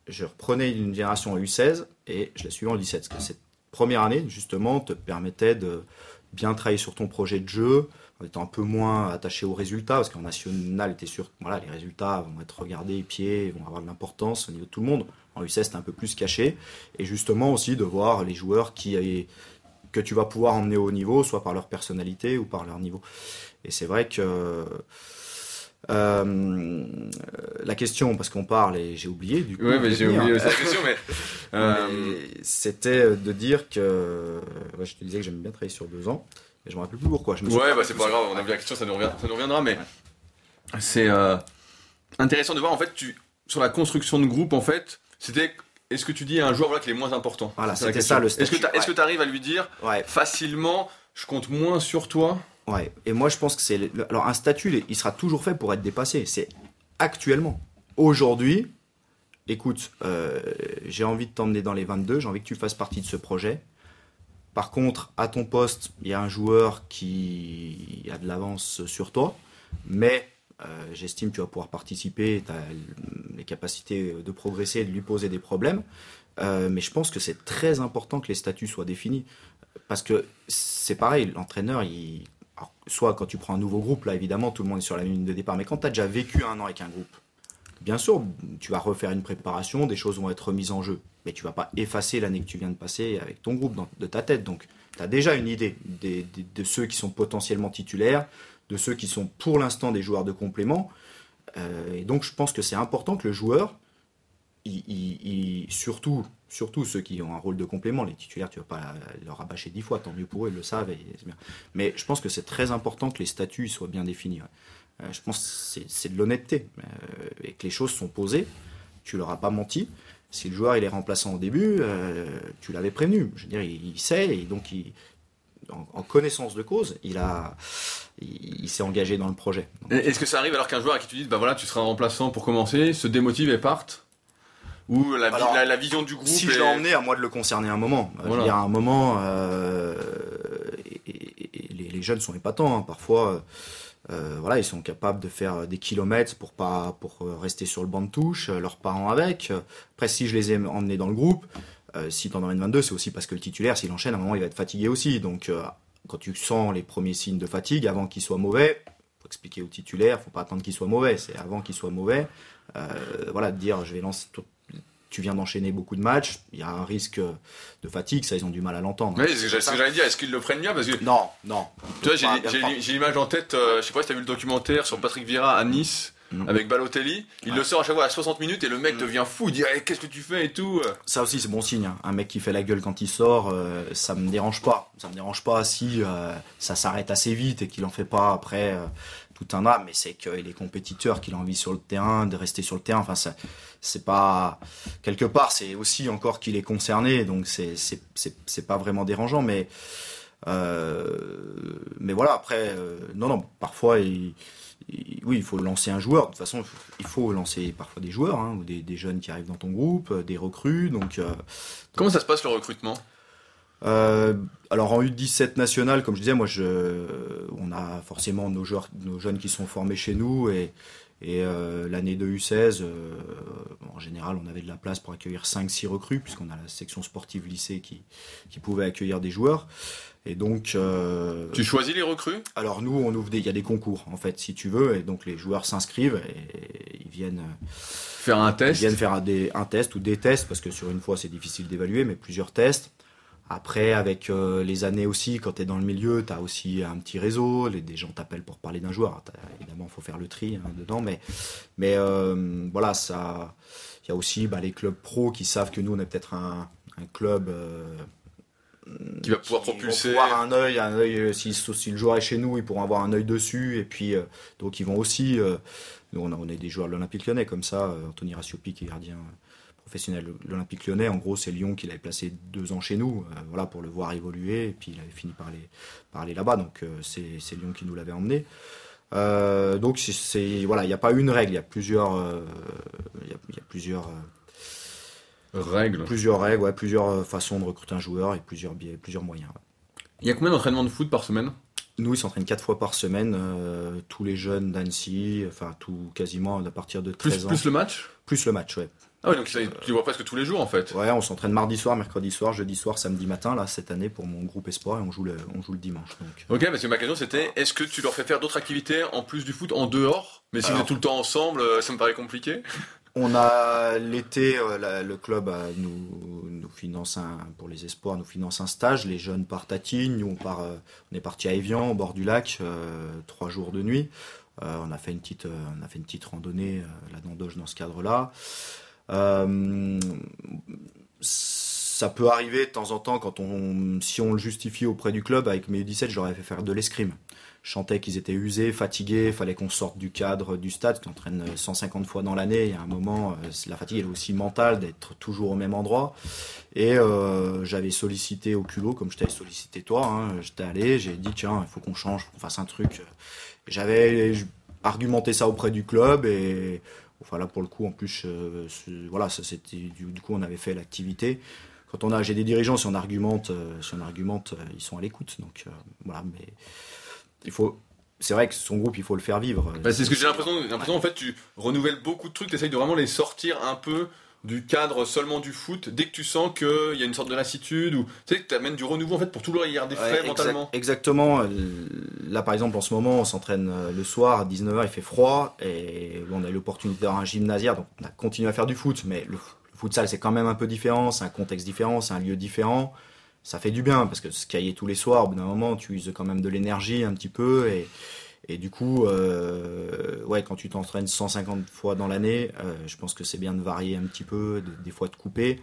je reprenais une génération en U16 et je la suivais en U17. Parce que cette première année, justement, te permettait de bien travailler sur ton projet de jeu, en étant un peu moins attaché aux résultats, parce qu'en national, tu es sûr que voilà, les résultats vont être regardés, pieds, vont avoir de l'importance au niveau de tout le monde. En U16, c'est un peu plus caché. Et justement aussi de voir les joueurs qui, que tu vas pouvoir emmener au niveau, soit par leur personnalité ou par leur niveau. Et c'est vrai que euh, la question, parce qu'on parle et j'ai oublié du coup. Oui, mais j'ai oublié cette question, mais. Euh, c'était de dire que. je te disais que j'aime bien travailler sur deux ans. Mais je me rappelle plus pourquoi. Je me ouais, bah c'est pas grave, on a vu la question, ça nous, reviendra, mais c'est euh, intéressant de voir en fait, tu, sur la construction de groupe, en fait, c'était est-ce que tu dis à un joueur voilà, qui est moins important? Voilà, c'était ça le. Est-ce que tu arrives à lui dire Ouais, facilement, je compte moins sur toi? Ouais. Et moi, je pense que c'est. Alors, un statut, il sera toujours fait pour être dépassé. C'est actuellement. Aujourd'hui, écoute, euh, j'ai envie de t'emmener dans les 22, j'ai envie que tu fasses partie de ce projet. Par contre, à ton poste, il y a un joueur qui a de l'avance sur toi, mais euh, j'estime que tu vas pouvoir participer, tu as les capacités de progresser et de lui poser des problèmes. Euh, mais je pense que c'est très important que les statuts soient définis. Parce que c'est pareil, l'entraîneur, il... soit quand tu prends un nouveau groupe, là évidemment, tout le monde est sur la ligne de départ, mais quand tu as déjà vécu un an avec un groupe, bien sûr, tu vas refaire une préparation, des choses vont être remises en jeu, mais tu vas pas effacer l'année que tu viens de passer avec ton groupe de ta tête. Donc, tu as déjà une idée de ceux qui sont potentiellement titulaires, de ceux qui sont pour l'instant des joueurs de complément. Euh, et donc, je pense que c'est important que le joueur, surtout, surtout ceux qui ont un rôle de complément, les titulaires, tu vas pas leur rabâcher dix fois, tant mieux pour eux, ils le savent. Mais je pense que c'est très important que les statuts soient bien définis. Euh, je pense que c'est- de l'honnêteté euh, et que les choses sont posées. Tu leur as pas menti. Si le joueur il est remplaçant au début, euh, tu l'avais prévenu. Je veux dire, il, sait et donc il, en, connaissance de cause, il il, s'est engagé dans le projet. Est-ce que ça arrive alors qu'un joueur à qui tu dis bah voilà tu seras remplaçant pour commencer se démotive et parte? Ou la, vi- Alors, la, la vision du groupe si est- je l'ai emmené, à moi de le concerner un moment. Euh, Je veux Voilà. dire, à un moment, euh, et- et- et les, les jeunes sont épatants. hein. Parfois, euh, voilà, ils sont capables de faire des kilomètres pour pas pour euh, rester sur le banc de touche, euh, leurs parents avec. Après, si je les ai emmenés dans le groupe, euh, si t'en emmènes 22, c'est aussi parce que le titulaire, s'il enchaîne, à un moment, il va être fatigué aussi. Donc, euh, quand tu sens les premiers signes de fatigue, avant qu'il soit mauvais, faut expliquer au titulaire, faut pas attendre qu'il soit mauvais. C'est avant qu'il soit mauvais, euh, voilà, de dire, je vais lancer. Tu viens d'enchaîner beaucoup de matchs, il y a un risque de fatigue, ça ils ont du mal à l'entendre. Ouais, c'est ce que j'allais dire, est-ce qu'ils le prennent bien? Parce que Non, non. tu vois, j'ai l'image en tête, euh, je sais pas si t'as vu le documentaire sur Patrick Vieira à Nice Mm. avec Balotelli. Il Ouais. le sort à chaque fois à 60 minutes et le mec Mm. devient fou, il dit Eh, qu'est-ce que tu fais et tout. Ça aussi c'est bon signe. hein. Un mec qui fait la gueule quand il sort, euh, ça me dérange pas. Ça me dérange pas si euh, ça s'arrête assez vite et qu'il en fait pas après euh, tout un âme. Mais c'est qu'il est compétiteur, qu'il a envie sur le terrain, de rester sur le terrain. Enfin, c'est pas quelque part, c'est aussi encore qu'il est concerné, donc c'est pas vraiment dérangeant. Mais euh, mais voilà. Après, euh, non non. Parfois il oui, il faut lancer un joueur. De toute façon, il faut lancer parfois des joueurs hein, ou des, jeunes qui arrivent dans ton groupe, euh, des recrues. Donc, Comment ça se passe le recrutement? Euh, alors en U17 national, comme je disais, moi, je, on a forcément nos joueurs, nos jeunes qui sont formés chez nous et, et euh, l'année de U16, euh, en général, on avait de la place pour accueillir 5-6 recrues puisqu'on a la section sportive lycée qui, qui pouvait accueillir des joueurs. Et donc, euh, Tu choisis les recrues? alors nous, on ouvre des, il y a des concours en fait, si tu veux, et donc les joueurs s'inscrivent et ils viennent. Faire un Ils test? viennent faire un, des- un test ou des tests, parce que sur une fois c'est difficile d'évaluer, mais plusieurs tests. Après, avec euh, les années aussi, quand tu es dans le milieu, tu as aussi un petit réseau, les, des gens t'appellent pour parler d'un joueur. Évidemment, il faut faire le tri hein, dedans, mais, mais euh, voilà, ça. Il y a aussi bah, les clubs pro qui savent que nous, on est peut-être un, un club. euh, Qui va pouvoir vont propulser. pouvoir un œil, un œil si, si le joueur est chez nous, ils pourront avoir un œil dessus. Et puis, donc, ils vont aussi. nous, on a, on a des joueurs de l'Olympique lyonnais comme ça. Anthony Rassiopi, qui est gardien professionnel l'Olympique lyonnais. En gros, c'est Lyon qui l'avait placé deux ans chez nous, euh, voilà, pour le voir évoluer. Et puis, il avait fini par aller, par aller là-bas. Donc, euh, c'est Lyon qui nous l'avait emmené. Euh, donc, c'est- voilà, il n'y a pas une règle. Il y a plusieurs. il y a, il y a plusieurs. Règles. plusieurs règles, ouais, plusieurs façons de recruter un joueur et plusieurs biais, plusieurs moyens. ouais. Il y a combien d'entraînements de foot par semaine? Nous, ils s'entraînent quatre fois par semaine, euh, tous les jeunes d'Annecy, enfin tout quasiment à partir de 13 plus, ans. plus le match? Plus le match, ouais. Ah oui, donc ça, tu vois presque tous les jours en fait. Ouais, on s'entraîne mardi soir, mercredi soir, jeudi soir, samedi matin, là, cette année, pour mon groupe Espoir, et on joue le, on joue le dimanche. Donc. Ok, parce que ma question c'était est-ce que tu leur fais faire d'autres activités en plus du foot en dehors? Mais si vous êtes tout le temps ensemble, euh, ça me paraît compliqué. On a l'été, euh, la- le club euh, nous, nous finance un, pour les espoirs, nous finance un stage. Les jeunes partent à Tignes, nous on part, on est parti à Evian, au bord du lac, trois jours de nuit. On a fait une petite, on a fait une petite randonnée dans Doge dans ce cadre-là. Euh, ça peut arriver de temps en temps quand on, si on le justifie auprès du club, avec mes U17, j'aurais fait faire de l'escrime. Je sentais qu'ils étaient usés, fatigués, fallait qu'on sorte du cadre du stade, qu'on entraîne 150 fois dans l'année. Il y a un moment, euh, la fatigue est aussi mentale d'être toujours au même endroit. Et euh, j'avais sollicité au culot, comme je t'avais sollicité toi. Hein, J'étais allé, j'ai dit tiens, il faut qu'on change, qu'on fasse un truc. J'avais argumenté ça auprès du club et enfin là pour le coup en plus euh, voilà du, coup on avait fait l'activité quand on a j'ai des dirigeants si on argumente si on argumente ils sont à l'écoute donc voilà mais il faut c'est vrai que son groupe, il faut le faire vivre. Bah, c'est ce que j'ai l'impression. l'impression, en fait, tu renouvelles beaucoup de trucs, tu essayes de vraiment les sortir un peu du cadre seulement du foot. Dès que tu sens qu'il y a une sorte de lassitude, ou tu sais, que tu amènes du renouveau en fait pour toujours y garder frais mentalement. Exactement. Là, par exemple, en ce moment, on s'entraîne euh, le soir, à 19h, il fait froid, et on a eu l'opportunité d'avoir un gymnasière, donc on a continué à faire du foot, mais le, le futsal, c'est quand même un peu différent, c'est un contexte différent, c'est un lieu différent ça fait du bien parce que se cailler tous les soirs, au bout d'un moment, tu uses quand même de l'énergie un petit peu et, et du coup, euh, ouais, quand tu t'entraînes 150 fois dans l'année, euh, je pense que c'est bien de varier un petit peu, des fois de couper.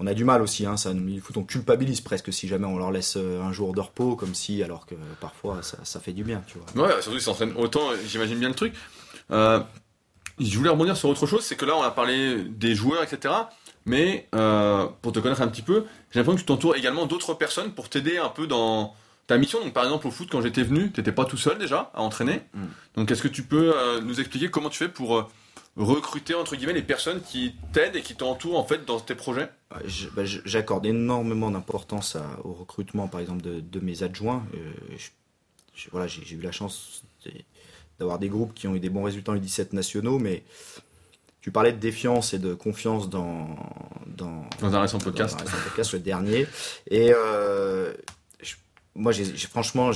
On a du mal aussi, hein, ça, il faut on culpabilise presque si jamais on leur laisse euh, un jour de repos, comme si, alors que parfois ça, fait du bien, tu vois. Ouais, surtout ils s'entraînent autant, j'imagine bien le truc. Je voulais rebondir sur autre chose, c'est que là on a parlé des joueurs, etc. Mais pour te connaître un petit peu, j'ai l'impression que tu t'entoures également d'autres personnes pour t'aider un peu dans ta mission. Donc par exemple au foot, quand j'étais venu, tu n'étais pas tout seul déjà à entraîner. Mm. Donc est-ce que tu peux euh, nous expliquer comment tu fais pour euh, recruter entre guillemets les personnes qui t'aident et qui t'entourent en fait dans tes projets? Bah, J'accorde énormément d'importance au recrutement par exemple de, mes adjoints. voilà, j'ai eu la chance d'avoir des groupes qui ont eu des bons résultats les 17 nationaux, mais tu parlais de défiance et de confiance dans, dans, dans un récent podcast. Dans un récent podcast, le dernier. Et euh, moi, j'ai, franchement,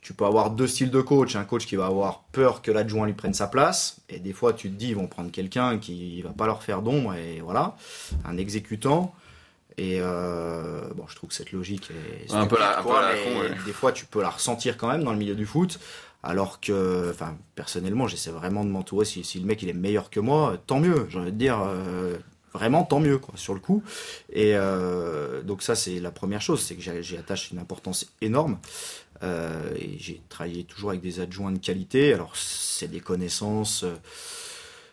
tu peux avoir deux styles de coach. Un coach qui va avoir peur que l'adjoint lui prenne sa place. Et des fois, tu te dis, ils vont prendre quelqu'un qui va pas leur faire d'ombre. Et voilà, un exécutant. Et euh, bon, je trouve que cette logique est un peu la, Des fois, tu peux la ressentir quand même dans le milieu du foot. Alors que, enfin, personnellement, j'essaie vraiment de m'entourer. Si, si, le mec il est meilleur que moi, tant mieux. J'ai envie de dire, euh, vraiment tant mieux, quoi, sur le coup. Et euh, donc ça, c'est la première chose, c'est que j'y attache une importance énorme. Euh, et j'ai travaillé toujours avec des adjoints de qualité. Alors c'est des connaissances.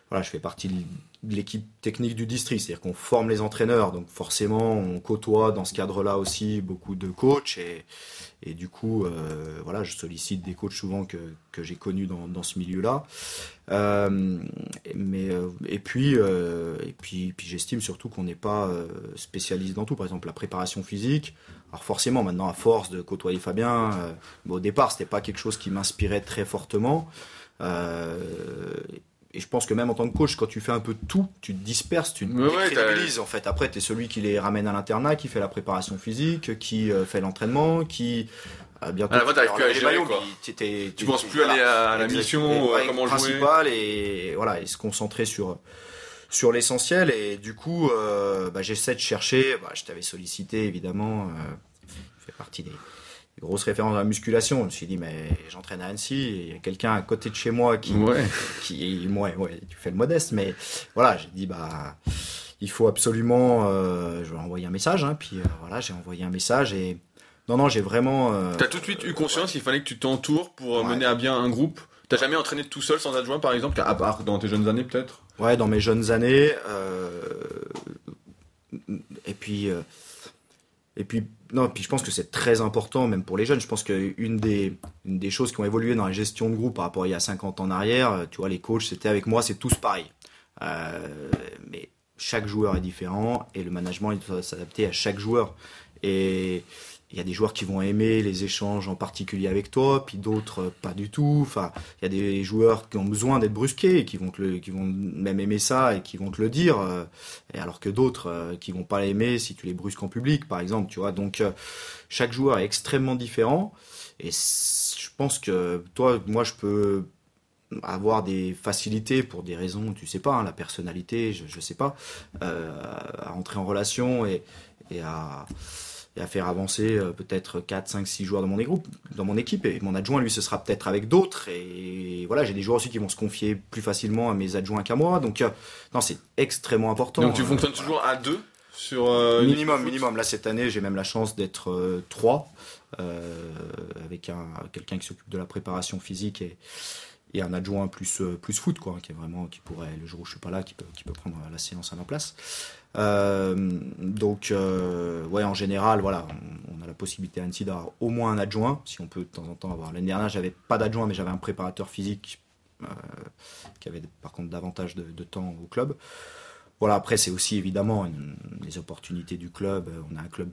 voilà, je fais partie l'équipe technique du district, c'est-à-dire qu'on forme les entraîneurs, donc forcément on côtoie dans ce cadre-là aussi beaucoup de coachs et, du coup euh, voilà je sollicite des coachs souvent que, que j'ai connus dans, dans ce milieu-là. Euh, mais euh, et puis et puis j'estime surtout qu'on n'est pas spécialiste dans tout. Par exemple la préparation physique. Alors forcément maintenant à force de côtoyer Fabien, au départ c'était pas quelque chose qui m'inspirait très fortement. Et je pense que même en tant que coach, quand tu fais un peu tout, tu te disperses, tu te ouais, en fait. Après, tu es celui qui les ramène à l'internat, qui fait la préparation physique, qui euh, fait l'entraînement, qui euh, bientôt. À la fois, plus à gérer, quoi. tu penses plus aller à la mission, euh, comment jouer. et voilà, et se concentrer sur sur l'essentiel. Et du coup, bah, j'essaie de chercher. Bah, je t'avais sollicité évidemment. je fais partie des grosse référence à la musculation. Je me suis dit, mais j'entraîne à Annecy, il y a quelqu'un à côté de chez moi qui, ouais. qui ouais, ouais, tu fais le modeste, mais voilà, j'ai dit, bah, il faut absolument, euh, je vais envoyer un message, hein, puis euh, voilà, j'ai envoyé un message et non, non, j'ai vraiment. Euh, T'as tout de suite eu conscience qu'il fallait que tu t'entoures pour mener à bien un groupe? T'as jamais entraîné tout seul sans adjoint, par exemple, à part dans tes jeunes années, peut-être? Ouais, dans mes jeunes années. et puis, et puis non, puis je pense que c'est très important, même pour les jeunes. Je pense qu'une des, une des choses qui ont évolué dans la gestion de groupe par rapport à il y a 50 ans en arrière, euh, tu vois, les coachs, c'était avec moi, c'est tous pareil. Euh, mais chaque joueur est différent et le management, il doit s'adapter à chaque joueur. Et il y a des joueurs qui vont aimer les échanges en particulier avec toi, puis d'autres pas du tout. Enfin, il y a des joueurs qui ont besoin d'être brusqués, et qui vont même aimer ça et qui vont te le dire, euh, alors que d'autres euh, qui vont pas l'aimer si tu les brusques en public, par exemple, tu vois. Donc euh, chaque joueur est extrêmement différent, et je pense que toi, moi, je peux avoir des facilités pour des raisons, tu sais pas, hein, la personnalité, je, je sais pas, à entrer en relation et à et à faire avancer euh, peut-être 4, 5, 6 joueurs dans mon, groupe, dans mon équipe. Et mon adjoint, lui, ce sera peut-être avec d'autres. Et voilà, j'ai des joueurs aussi qui vont se confier plus facilement à mes adjoints qu'à moi. Donc, euh, non, c'est extrêmement important. Donc, tu fonctionnes toujours à deux sur euh, minimum, minimum. Là cette année, j'ai même la chance d'être 3 avec un quelqu'un qui s'occupe de la préparation physique et, et un adjoint plus plus foot quoi, qui est vraiment qui pourrait le jour où je suis pas là, qui peut qui peut prendre la séance à ma place. Donc ouais, en général, voilà, on, a la possibilité à Annecy d'avoir au moins un adjoint, si on peut de temps en temps avoir. L'année dernière, j'avais pas d'adjoint, mais j'avais un préparateur physique qui avait par contre davantage de, de temps au club. Voilà, après, c'est aussi évidemment les opportunités du club. On a un club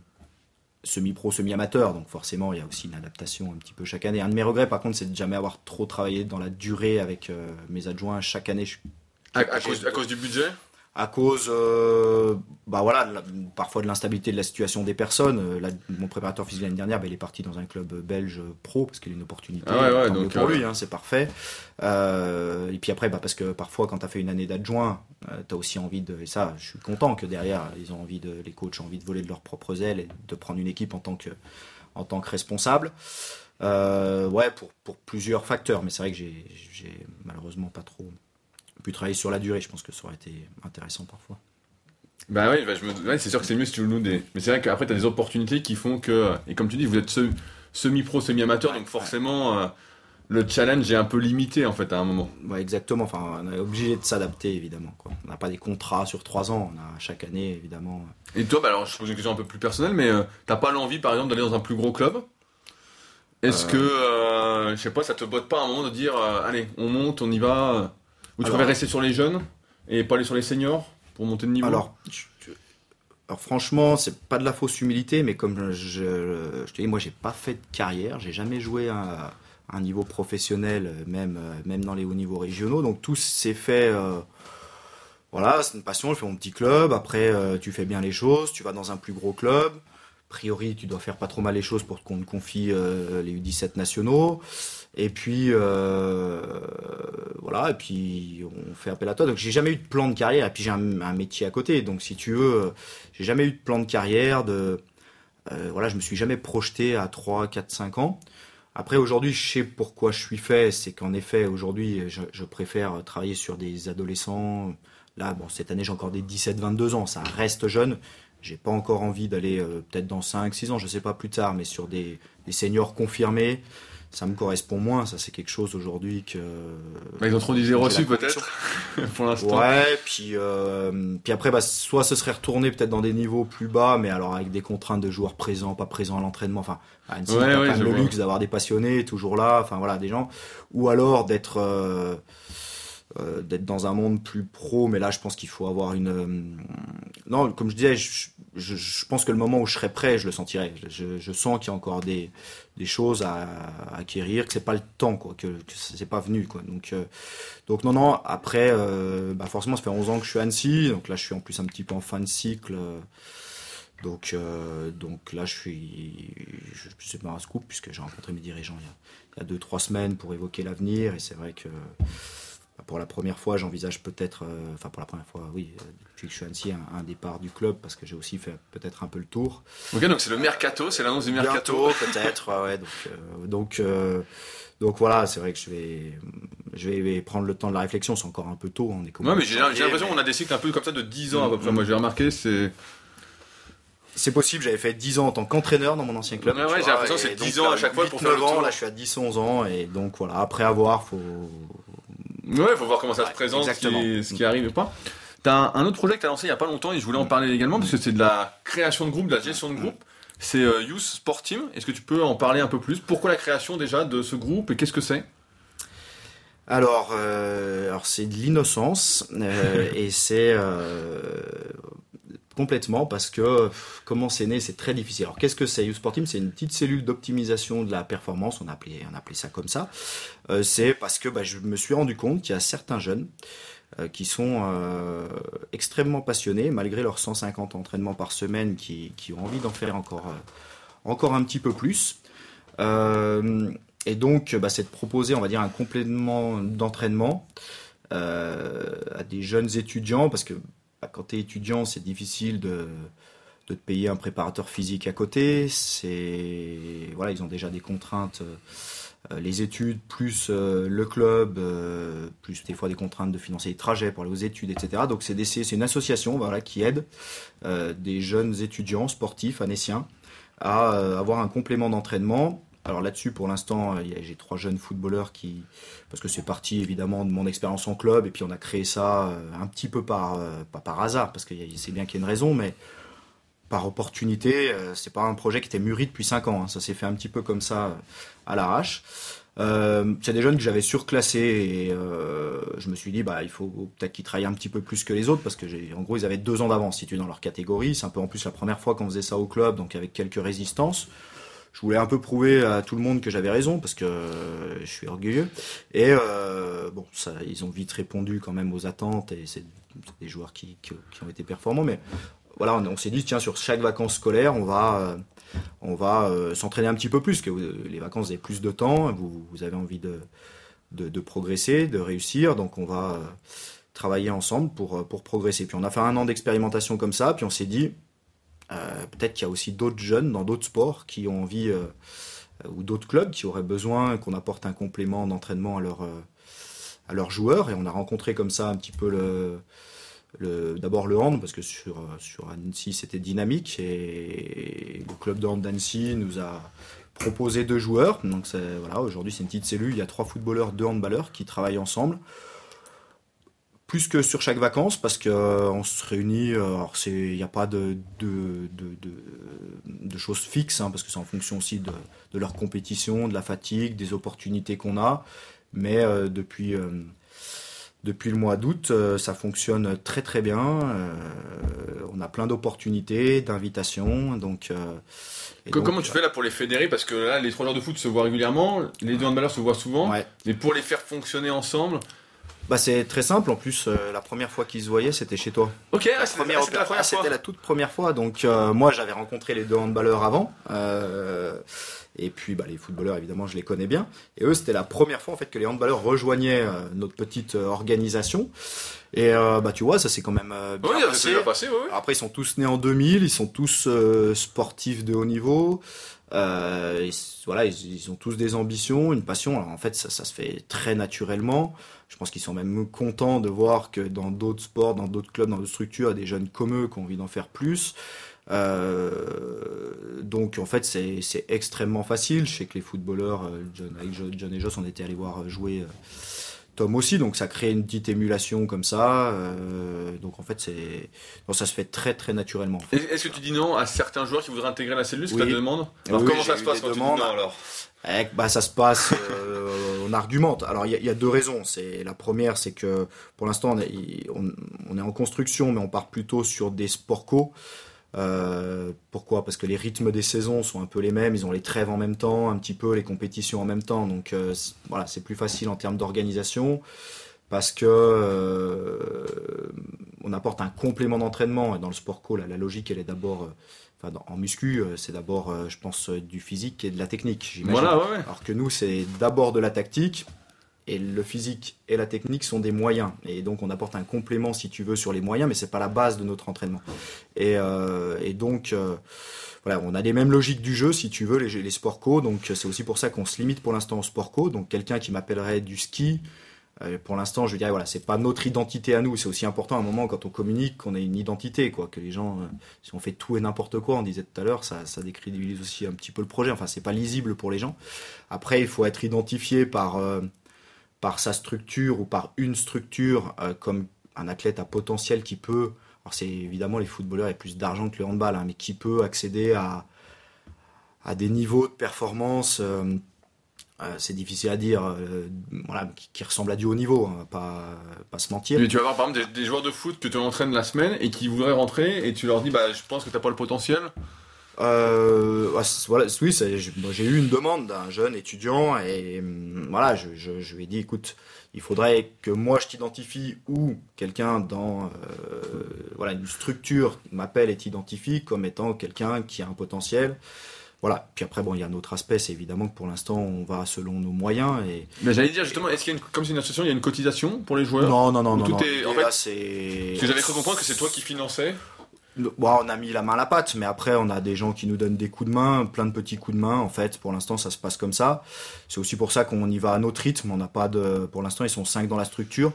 semi-pro, semi-amateur, donc forcément, il y a aussi une adaptation un petit peu chaque année. Un de mes regrets, par contre, c'est de jamais avoir trop travaillé dans la durée avec euh, mes adjoints. Chaque année, je à, cause, à cause du budget? À cause euh, bah voilà parfois de l'instabilité de la situation des personnes. Euh, mon préparateur physique l'année dernière bah, il est parti dans un club belge pro parce qu'il a une opportunité ah donc, pour lui hein, c'est parfait. Euh, et puis après bah, parce que parfois quand tu as fait une année d'adjoint tu as aussi envie de et ça je suis content que derrière ils ont envie de les coachs ont envie de voler de leurs propres ailes et de prendre une équipe en tant que en tant que responsable. Ouais pour, pour plusieurs facteurs mais c'est vrai que j'ai malheureusement pas trop pu travailler sur la durée. Je pense que ça aurait été intéressant parfois. Bah oui, bah c'est sûr que c'est mieux si tu nous des. Mais c'est vrai qu'après, tu as des opportunités qui font que. Et comme tu dis, vous êtes semi-pro, semi-amateur, donc forcément, euh, le challenge est un peu limité en fait à un moment. Ouais, exactement. Enfin, on est obligé de s'adapter évidemment. Quoi. On n'a pas des contrats sur trois ans, on a chaque année évidemment. Et toi, bah alors je pose une question un peu plus personnelle, mais tu euh, t'as pas l'envie par exemple d'aller dans un plus gros club? Est-ce euh... que, je sais pas, ça te botte pas à un moment de dire, euh, allez, on monte, on y va vous préférez rester sur les jeunes et pas aller sur les seniors pour monter de niveau Alors, alors franchement, c'est pas de la fausse humilité, mais comme je, je te dis, moi j'ai pas fait de carrière, j'ai jamais joué à, un niveau professionnel, même, même dans les hauts niveaux régionaux, donc tout s'est fait. Euh, voilà, c'est une passion, je fais mon petit club, après euh, tu fais bien les choses, tu vas dans un plus gros club, a priori tu dois faire pas trop mal les choses pour qu'on te confie euh, les U17 nationaux. Et puis euh, voilà, et puis on fait appel à toi. Donc j'ai jamais eu de plan de carrière. Et puis j'ai un, métier à côté. Donc si tu veux, j'ai jamais eu de plan de carrière. De euh, voilà, je me suis jamais projeté à 3, 4, 5 ans. Après aujourd'hui, je sais pourquoi je suis fait. C'est qu'en effet aujourd'hui, je, préfère travailler sur des adolescents. Là, bon, cette année j'ai encore des 17, 22 ans. Ça reste jeune. J'ai pas encore envie d'aller euh, peut-être dans 5, 6 ans, je sais pas plus tard, mais sur des, des seniors confirmés ça me correspond moins. Ça, c'est quelque chose aujourd'hui que. Bah, ils ont trop d'idées reçues, peut-être, pour l'instant. Ouais, puis, euh, puis après, bah, soit ce serait retourné peut-être dans des niveaux plus bas, mais alors avec des contraintes de joueurs présents, pas présents à l'entraînement. Enfin, à le luxe d'avoir des passionnés toujours là, enfin voilà, des gens. Ou alors d'être. Euh, euh, d'être dans un monde plus pro, mais là je pense qu'il faut avoir une... non, comme je disais, je, je, pense que le moment où je serai prêt, je le sentirai. Je, sens qu'il y a encore des, des choses à, acquérir, que c'est pas le temps, quoi, que, que c'est pas venu, quoi. Donc, euh, donc non, non. Après, euh, bah forcément, ça fait 11 ans que je suis à Annecy, donc là, je suis en plus un petit peu en fin de cycle. Donc, euh, donc là, je suis, je, je sais pas un scoop puisque j'ai rencontré mes dirigeants il y a, il y a deux trois semaines pour évoquer l'avenir, et c'est vrai que pour la première fois, j'envisage peut-être, euh, enfin pour la première fois, oui, euh, depuis que je suis Annecy, un, un départ du club parce que j'ai aussi fait peut-être un peu le tour. Ok, donc c'est le mercato, c'est l'annonce du mercato. peut-être, ouais, donc, euh, donc, donc voilà, c'est vrai que je vais, je vais prendre le temps de la réflexion. C'est encore un peu tôt, on est. Ouais, mais j'ai l'impression qu'on a des cycles un peu comme ça de 10 ans à peu près. Moi, j'ai remarqué, c'est. C'est possible, j'avais fait 10 ans en tant qu'entraîneur dans mon ancien club. Ouais, ouais j'ai l'impression que c'est 10 ans à chaque fois pour faire le ans, là je suis à 10, 11 ans, et donc voilà, après avoir, faut, Ouais, il faut voir comment ça se présente, ce qui, arrive ou pas. T'as un, autre projet que tu as lancé il y a pas longtemps et je voulais en parler également parce que c'est de la création de groupe, de la gestion de groupe. C'est euh, Youth Sport Team. Est-ce que tu peux en parler un peu plus? Pourquoi la création déjà de ce groupe et qu'est-ce que c'est? Alors, euh, alors c'est de l'innocence euh, et c'est complètement parce que comment c'est né, c'est très difficile. Alors qu'est-ce que c'est Youth Sport Team C'est une petite cellule d'optimisation de la performance, on appelait, ça comme ça. Euh, c'est parce que bah, je me suis rendu compte qu'il y a certains jeunes euh, qui sont euh, extrêmement passionnés, malgré leurs 150 entraînements par semaine, qui, ont envie d'en faire encore, un petit peu plus. et donc, bah, c'est de proposer, on va dire, un complément d'entraînement à des jeunes étudiants, parce que quand tu es étudiant, c'est difficile de, te payer un préparateur physique à côté. Voilà, ils ont déjà des contraintes les études, plus le club, plus des fois des contraintes de financer les trajets pour aller aux études, etc. Donc c'est une association qui aide des jeunes étudiants sportifs anéciens à avoir un complément d'entraînement alors là-dessus, pour l'instant, j'ai trois jeunes footballeurs qui, parce que c'est parti évidemment de mon expérience en club, et puis on a créé ça un petit peu par, pas par hasard, parce que c'est bien qu'il y ait une raison, mais par opportunité. Euh, c'est pas un projet qui était mûri depuis 5 ans. Hein. Ça s'est fait un petit peu comme ça euh, à l'arrache. Euh, c'est des jeunes que j'avais surclassés et je me suis dit bah il faut peut-être qu'ils travaillent un petit peu plus que les autres parce que en gros ils avaient deux ans d'avance situés dans leur catégorie. C'est un peu en plus la première fois qu'on faisait ça au club donc avec quelques résistances. Je voulais un peu prouver à tout le monde que j'avais raison parce que je suis orgueilleux et bon ça ils ont vite répondu quand même aux attentes et c'est des joueurs qui, qui, ont été performants mais voilà, on, s'est dit, tiens, sur chaque vacances scolaires, on va, euh, on va euh, s'entraîner un petit peu plus, que les vacances, vous plus de temps, vous, vous avez envie de, de, progresser, de réussir, donc on va euh, travailler ensemble pour, pour progresser. Puis on a fait un an d'expérimentation comme ça, puis on s'est dit, peut-être qu'il y a aussi d'autres jeunes dans d'autres sports qui ont envie, ou d'autres clubs qui auraient besoin qu'on apporte un complément d'entraînement à, leur, à leurs joueurs, et on a rencontré comme ça un petit peu le d'abord le hand, parce que sur, sur Annecy c'était dynamique, et le club de hand d'Annecy nous a proposé deux joueurs. Donc voilà, aujourd'hui c'est une petite cellule, il y a trois footballeurs, deux handballeurs qui travaillent ensemble. Plus que sur chaque vacances, parce qu'on euh, se réunit, euh, alors il n'y a pas de, de, de, choses fixes, hein, parce que c'est en fonction aussi de, leur compétition, de la fatigue, des opportunités qu'on a. Mais euh, depuis depuis le mois d'août, euh, ça fonctionne très très bien. Euh, on a plein d'opportunités, d'invitations. Donc, euh, comment tu fais là pour les fédérer? Parce que là, les trois joueurs de foot se voient régulièrement, les deux handballeurs se voient souvent. Mais pour les faire fonctionner ensemble, bah c'est très simple. En plus, la première fois qu'ils se voyaient, c'était chez toi. Ok, ah, c'était la, première fois. C'était la toute première fois. Donc moi, j'avais rencontré les deux handballeurs avant. Et puis bah, les footballeurs, évidemment, je les connais bien. Et eux, c'était la première fois en fait que les handballeurs rejoignaient euh, notre petite euh, organisation. Et euh, bah tu vois, ça c'est quand même bien oui, passé. Bien passé oui. Après, ils sont tous nés en 2000, ils sont tous sportifs de haut niveau. voilà, ils, ont tous des ambitions, une passion. Alors en fait, ça, ça se fait très naturellement. Je pense qu'ils sont même contents de voir que dans d'autres sports, dans d'autres clubs, dans d'autres structures, il y a des jeunes comme eux qui ont envie d'en faire plus. Euh, donc en fait c'est extrêmement facile. Je sais que les footballeurs, euh, John, avec John et Joss, on était allés voir jouer euh, Tom aussi, donc ça crée une petite émulation comme ça. donc en fait, c'est ça se fait très très naturellement. Est-ce que tu dis non à certains joueurs qui voudraient intégrer la cellule, c'est oui. demande Alors comment ça se passe quand tu dis non alors? Eh, bah, ça se passe, on argumente. Alors il y, a deux raisons. La première, c'est que pour l'instant on, est en construction, mais on part plutôt sur des sports co. Euh, pourquoi? Parce que les rythmes des saisons sont un peu les mêmes, ils ont les trêves en même temps, un petit peu les compétitions en même temps, donc euh, voilà, c'est plus facile en termes d'organisation parce que euh, on apporte un complément d'entraînement dans le sport co. la logique elle est d'abord en muscu, c'est d'abord, je pense, du physique et de la technique, j'imagine. Alors que nous, c'est d'abord de la tactique, et le physique et la technique sont des moyens. Et donc on apporte un complément, si tu veux, sur les moyens, mais c'est pas la base de notre entraînement. Et, euh, et donc euh, voilà, on a les mêmes logiques du jeu, si tu veux, les, les sports co. Donc c'est aussi pour ça qu'on se limite pour l'instant au sport co. Donc quelqu'un qui m'appellerait du ski. Euh, pour l'instant, je dirais voilà, c'est pas notre identité à nous. C'est aussi important à un moment quand on communique qu'on ait une identité, quoi. Que les gens, euh, si on fait tout et n'importe quoi, on disait tout à l'heure, ça, décrédibilise aussi un petit peu le projet. Enfin, c'est pas lisible pour les gens. Après, il faut être identifié par euh, par sa structure ou par une structure comme un athlète à potentiel qui peut, alors c'est évidemment les footballeurs ont plus d'argent que le handball, hein, mais qui peut accéder à, à des niveaux de performance, euh, euh, c'est difficile à dire, voilà, qui, ressemblent à du haut niveau, hein, pas, pas se mentir. Mais tu vas avoir par exemple des, joueurs de foot que tu entraînes la semaine et qui voudraient rentrer et tu leur dis bah, je pense que tu n'as pas le potentiel euh, voilà, oui, j'ai eu une demande d'un jeune étudiant et hum, voilà, je, je, lui ai dit, écoute, il faudrait que moi je t'identifie ou quelqu'un dans euh, voilà une structure m'appelle et t'identifie comme étant quelqu'un qui a un potentiel. Voilà. Puis après, bon, il y a un autre aspect, c'est évidemment que pour l'instant, on va selon nos moyens. Et, Mais j'allais dire justement, est-ce qu'il y a une, comme c'est une association, il y a une cotisation pour les joueurs Non, non, non, non. Tout non. Est, en fait, c'est. J'avais cru comprendre que c'est toi qui finançais. Bon, on a mis la main à la pâte, mais après, on a des gens qui nous donnent des coups de main, plein de petits coups de main. En fait, pour l'instant, ça se passe comme ça. C'est aussi pour ça qu'on y va à notre rythme. On n'a pas de, pour l'instant, ils sont cinq dans la structure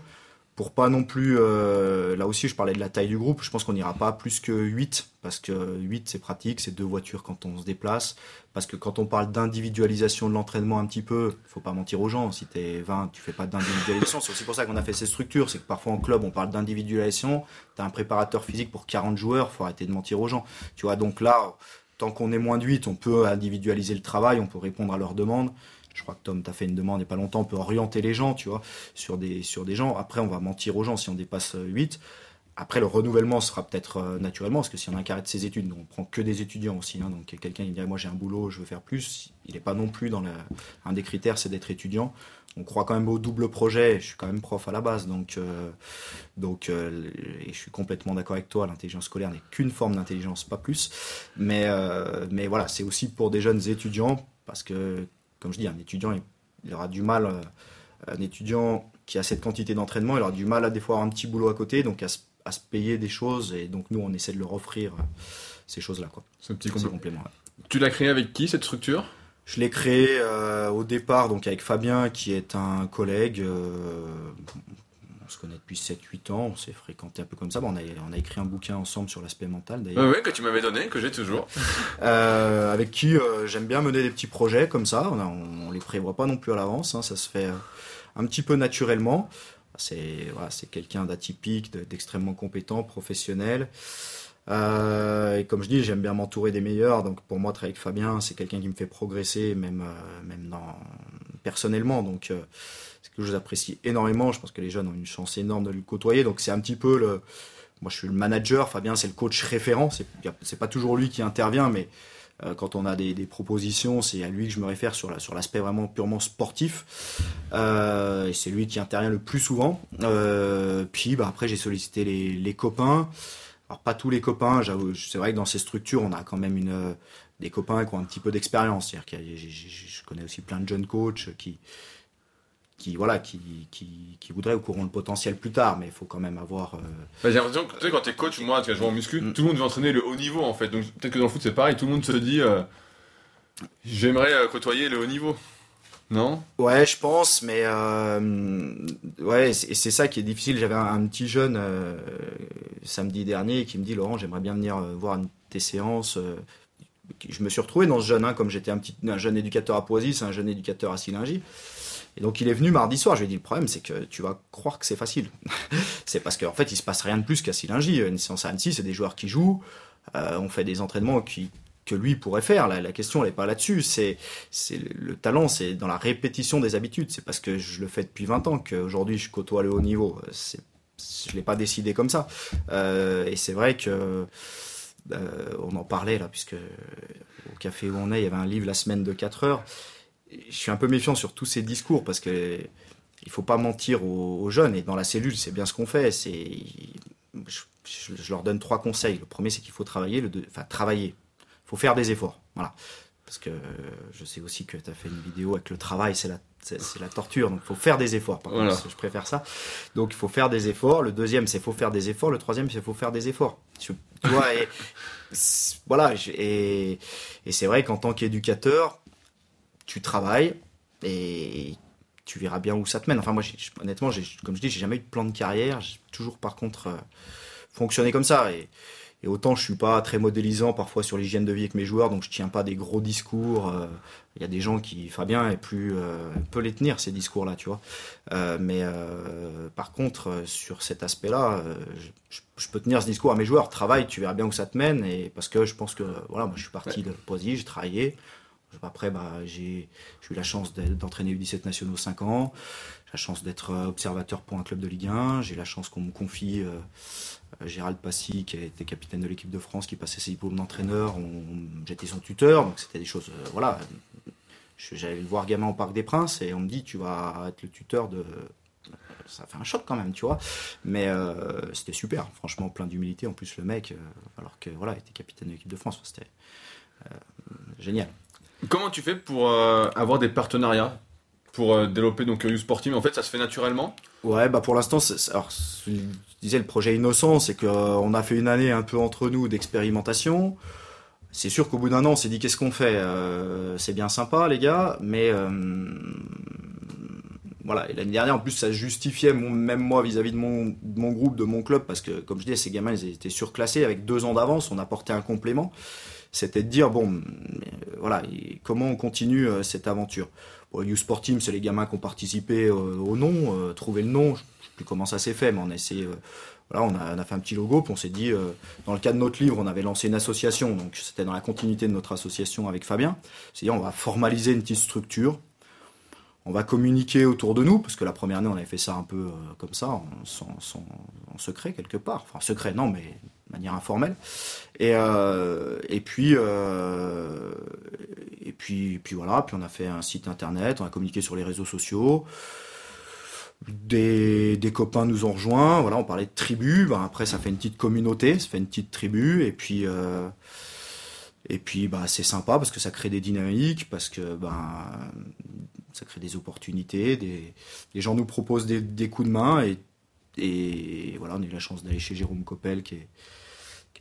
pour pas non plus, euh, là aussi je parlais de la taille du groupe, je pense qu'on n'ira pas plus que 8, parce que 8 c'est pratique, c'est deux voitures quand on se déplace, parce que quand on parle d'individualisation de l'entraînement un petit peu, faut pas mentir aux gens, si tu es 20, tu fais pas d'individualisation, c'est aussi pour ça qu'on a fait ces structures, c'est que parfois en club on parle d'individualisation, tu as un préparateur physique pour 40 joueurs, faut arrêter de mentir aux gens, tu vois, donc là, tant qu'on est moins de 8, on peut individualiser le travail, on peut répondre à leurs demandes, je crois que Tom t'a fait une demande il n'y a pas longtemps, on peut orienter les gens, tu vois, sur des, sur des gens. Après, on va mentir aux gens si on dépasse 8. Euh, Après, le renouvellement sera peut-être euh, naturellement, parce que si on a un carré de ses études, on prend que des étudiants aussi. Hein, donc quelqu'un qui dit moi j'ai un boulot, je veux faire plus, il n'est pas non plus dans le, un des critères, c'est d'être étudiant. On croit quand même au double projet. Je suis quand même prof à la base, donc euh, donc et je suis complètement d'accord avec toi. L'intelligence scolaire n'est qu'une forme d'intelligence, pas plus. Mais mais voilà, c'est aussi pour des jeunes étudiants parce que comme je dis, un étudiant, il, aura du mal, euh, un étudiant qui a cette quantité d'entraînement, il aura du mal à des fois avoir un petit boulot à côté, donc à se, payer des choses, et donc nous, on essaie de leur offrir euh, ces choses-là. Quoi. Ce petit complément. Tu l'as créé avec qui, cette structure? Je l'ai créé euh, au départ donc avec Fabien qui est un collègue connaît depuis 7-8 ans, on s'est fréquenté un peu comme ça. on, a, on a écrit un bouquin ensemble sur l'aspect mental d'ailleurs. oui, que tu m'avais donné, que j'ai toujours. Euh, avec qui euh, j'aime bien mener des petits projets comme ça. On, ne les prévoit pas non plus à l'avance, hein. ça se fait euh, un petit peu naturellement. C'est voilà, quelqu'un d'atypique, d'extrêmement compétent, professionnel. et comme je dis, j'aime bien m'entourer des meilleurs. Donc pour moi, travailler avec Fabien, c'est quelqu'un qui me fait progresser, même, même dans, personnellement. Donc chose que j'apprécie énormément. Je pense que les jeunes ont une chance énorme de le côtoyer. Donc c'est un petit peu le. Moi, je suis le manager. Fabien, c'est le coach référent. C'est, pas toujours lui qui intervient, mais euh, quand on a des, propositions, c'est à lui que je me réfère sur, la, sur l'aspect vraiment purement sportif. Euh, et c'est lui qui intervient le plus souvent. Euh, puis bah, après, j'ai sollicité les, copains. Alors pas tous les copains, c'est vrai que dans ces structures, on a quand même des copains qui ont un petit peu d'expérience. C'est-à-dire que je connais aussi plein de jeunes coachs qui, qui voilà qui, qui, qui voudrait au courant le potentiel plus tard mais il faut quand même avoir euh, bah, j'ai l'impression que tu sais quand t'es coach moi quand je vois en muscu mm. tout le monde veut entraîner le haut niveau en fait. Donc peut-être que dans le foot c'est pareil tout le monde se dit euh, j'aimerais euh, côtoyer le haut niveau. Non? Ouais je pense mais ouais et c'est ça qui est difficile. J'avais un, petit jeune samedi dernier qui me dit Laurent j'aimerais bien venir voir une tes séances je me suis retrouvé dans ce jeune hein, comme j'étais un petit un jeune éducateur à Poisy c'est un jeune éducateur à Silingy et donc il est venu mardi soir. Je lui ai dit le problème, c'est que tu vas croire que c'est facile. c'est parce qu'en fait, il se passe rien de plus qu'à Silingy. Une séance à Annecy, c'est des joueurs qui jouent. Euh, on fait des entraînements qui, que lui pourrait faire. La, question, n'est pas là-dessus. C'est, c'est le talent, c'est dans la répétition des habitudes. C'est parce que je le fais depuis 20 ans qu'aujourd'hui je côtoie le haut niveau. C'est, je l'ai pas décidé comme ça. Euh, et c'est vrai que euh, on en parlait là, puisque au café où on est, il y avait un livre la semaine de 4 heures je suis un peu méfiant sur tous ces discours parce que il faut pas mentir aux, jeunes et dans la cellule c'est bien ce qu'on fait c'est je, leur donne trois conseils. Le premier c'est qu'il faut travailler le deux, enfin travailler. Faut faire des efforts. Voilà. Parce que je sais aussi que tu as fait une vidéo avec le travail c'est la c'est la torture. Donc il faut faire des efforts. Par contre, je préfère ça. Donc il faut faire des efforts. Le deuxième c'est faut faire des efforts. Le troisième c'est faut faire des efforts. Tu vois et voilà et, et c'est vrai qu'en tant qu'éducateur tu travailles et tu verras bien où ça te mène. Enfin, moi, honnêtement, comme je dis, j'ai jamais eu de plan de carrière. J'ai toujours, par contre, euh, fonctionné comme ça. Et, autant je suis pas très modélisant parfois sur l'hygiène de vie avec mes joueurs, donc je tiens pas des gros discours. Euh, il y a des gens qui, Fabien, est plus euh, peut les tenir ces discours-là, tu vois. mais par contre, sur cet aspect-là, je, peux tenir ce discours à mes joueurs. Travaille, tu verras bien où ça te mène. Et parce que je pense que voilà, moi je suis parti de Poisy, j'ai travaillé. Après, bah, j'ai eu la chance d'entraîner U17 nationaux 5 ans. J'ai la chance d'être euh, observateur pour un club de Ligue 1. J'ai la chance qu'on me confie euh, euh, Gérald Passy, qui était capitaine de l'équipe de France, qui passait ses diplômes d'entraîneur. J'étais son tuteur, donc c'était des choses. voilà. J'allais le voir gamin au Parc des Princes et on me dit tu vas être le tuteur de. Ça fait un choc quand même, tu vois. Mais c'était super, franchement, plein d'humilité. En plus, le mec, alors que voilà, il était capitaine de l'équipe de France, c'était génial. Comment tu fais pour euh, avoir des partenariats pour euh, développer donc U Sporting En fait, ça se fait naturellement? Ouais, bah pour l'instant, alors disais le projet innocent, c'est qu'on a fait une année un peu entre nous d'expérimentation. C'est sûr qu'au bout d'un an, on s'est dit qu'est-ce qu'on fait? C'est bien sympa, les gars, mais voilà, l'année dernière, en plus, ça justifiait même moi vis-à-vis de, mon, groupe, de mon club, parce que, comme je disais, ces gamins, ils étaient surclassés avec deux ans d'avance, on apportait un complément. C'était de dire, bon, euh, voilà, comment on continue euh, cette aventure? Le Sport Team, c'est les gamins qui ont participé euh, au nom, trouver le nom, je sais plus comment ça s'est fait, mais on a on a, fait un petit logo, puis on s'est dit, dans le cadre de notre livre, on avait lancé une association, donc c'était dans la continuité de notre association avec Fabien. C'est-à-dire, on va formaliser une petite structure on va communiquer autour de nous, parce que la première année, on avait fait ça un peu euh, comme ça, en, secret quelque part. Enfin, secret, non, mais de manière informelle. Et, euh, et puis, euh, et puis, puis voilà. Puis on a fait un site internet, on a communiqué sur les réseaux sociaux. Des, copains nous ont rejoints. Voilà, on parlait de tribu. Ben, après, ça fait une petite communauté, ça fait une petite tribu. Et puis. et puis bah, c'est sympa parce que ça crée des dynamiques, parce que ben, ça crée des opportunités, des, les gens nous proposent des, coups de main et, voilà, on a eu la chance d'aller chez Jérôme Coppel qui,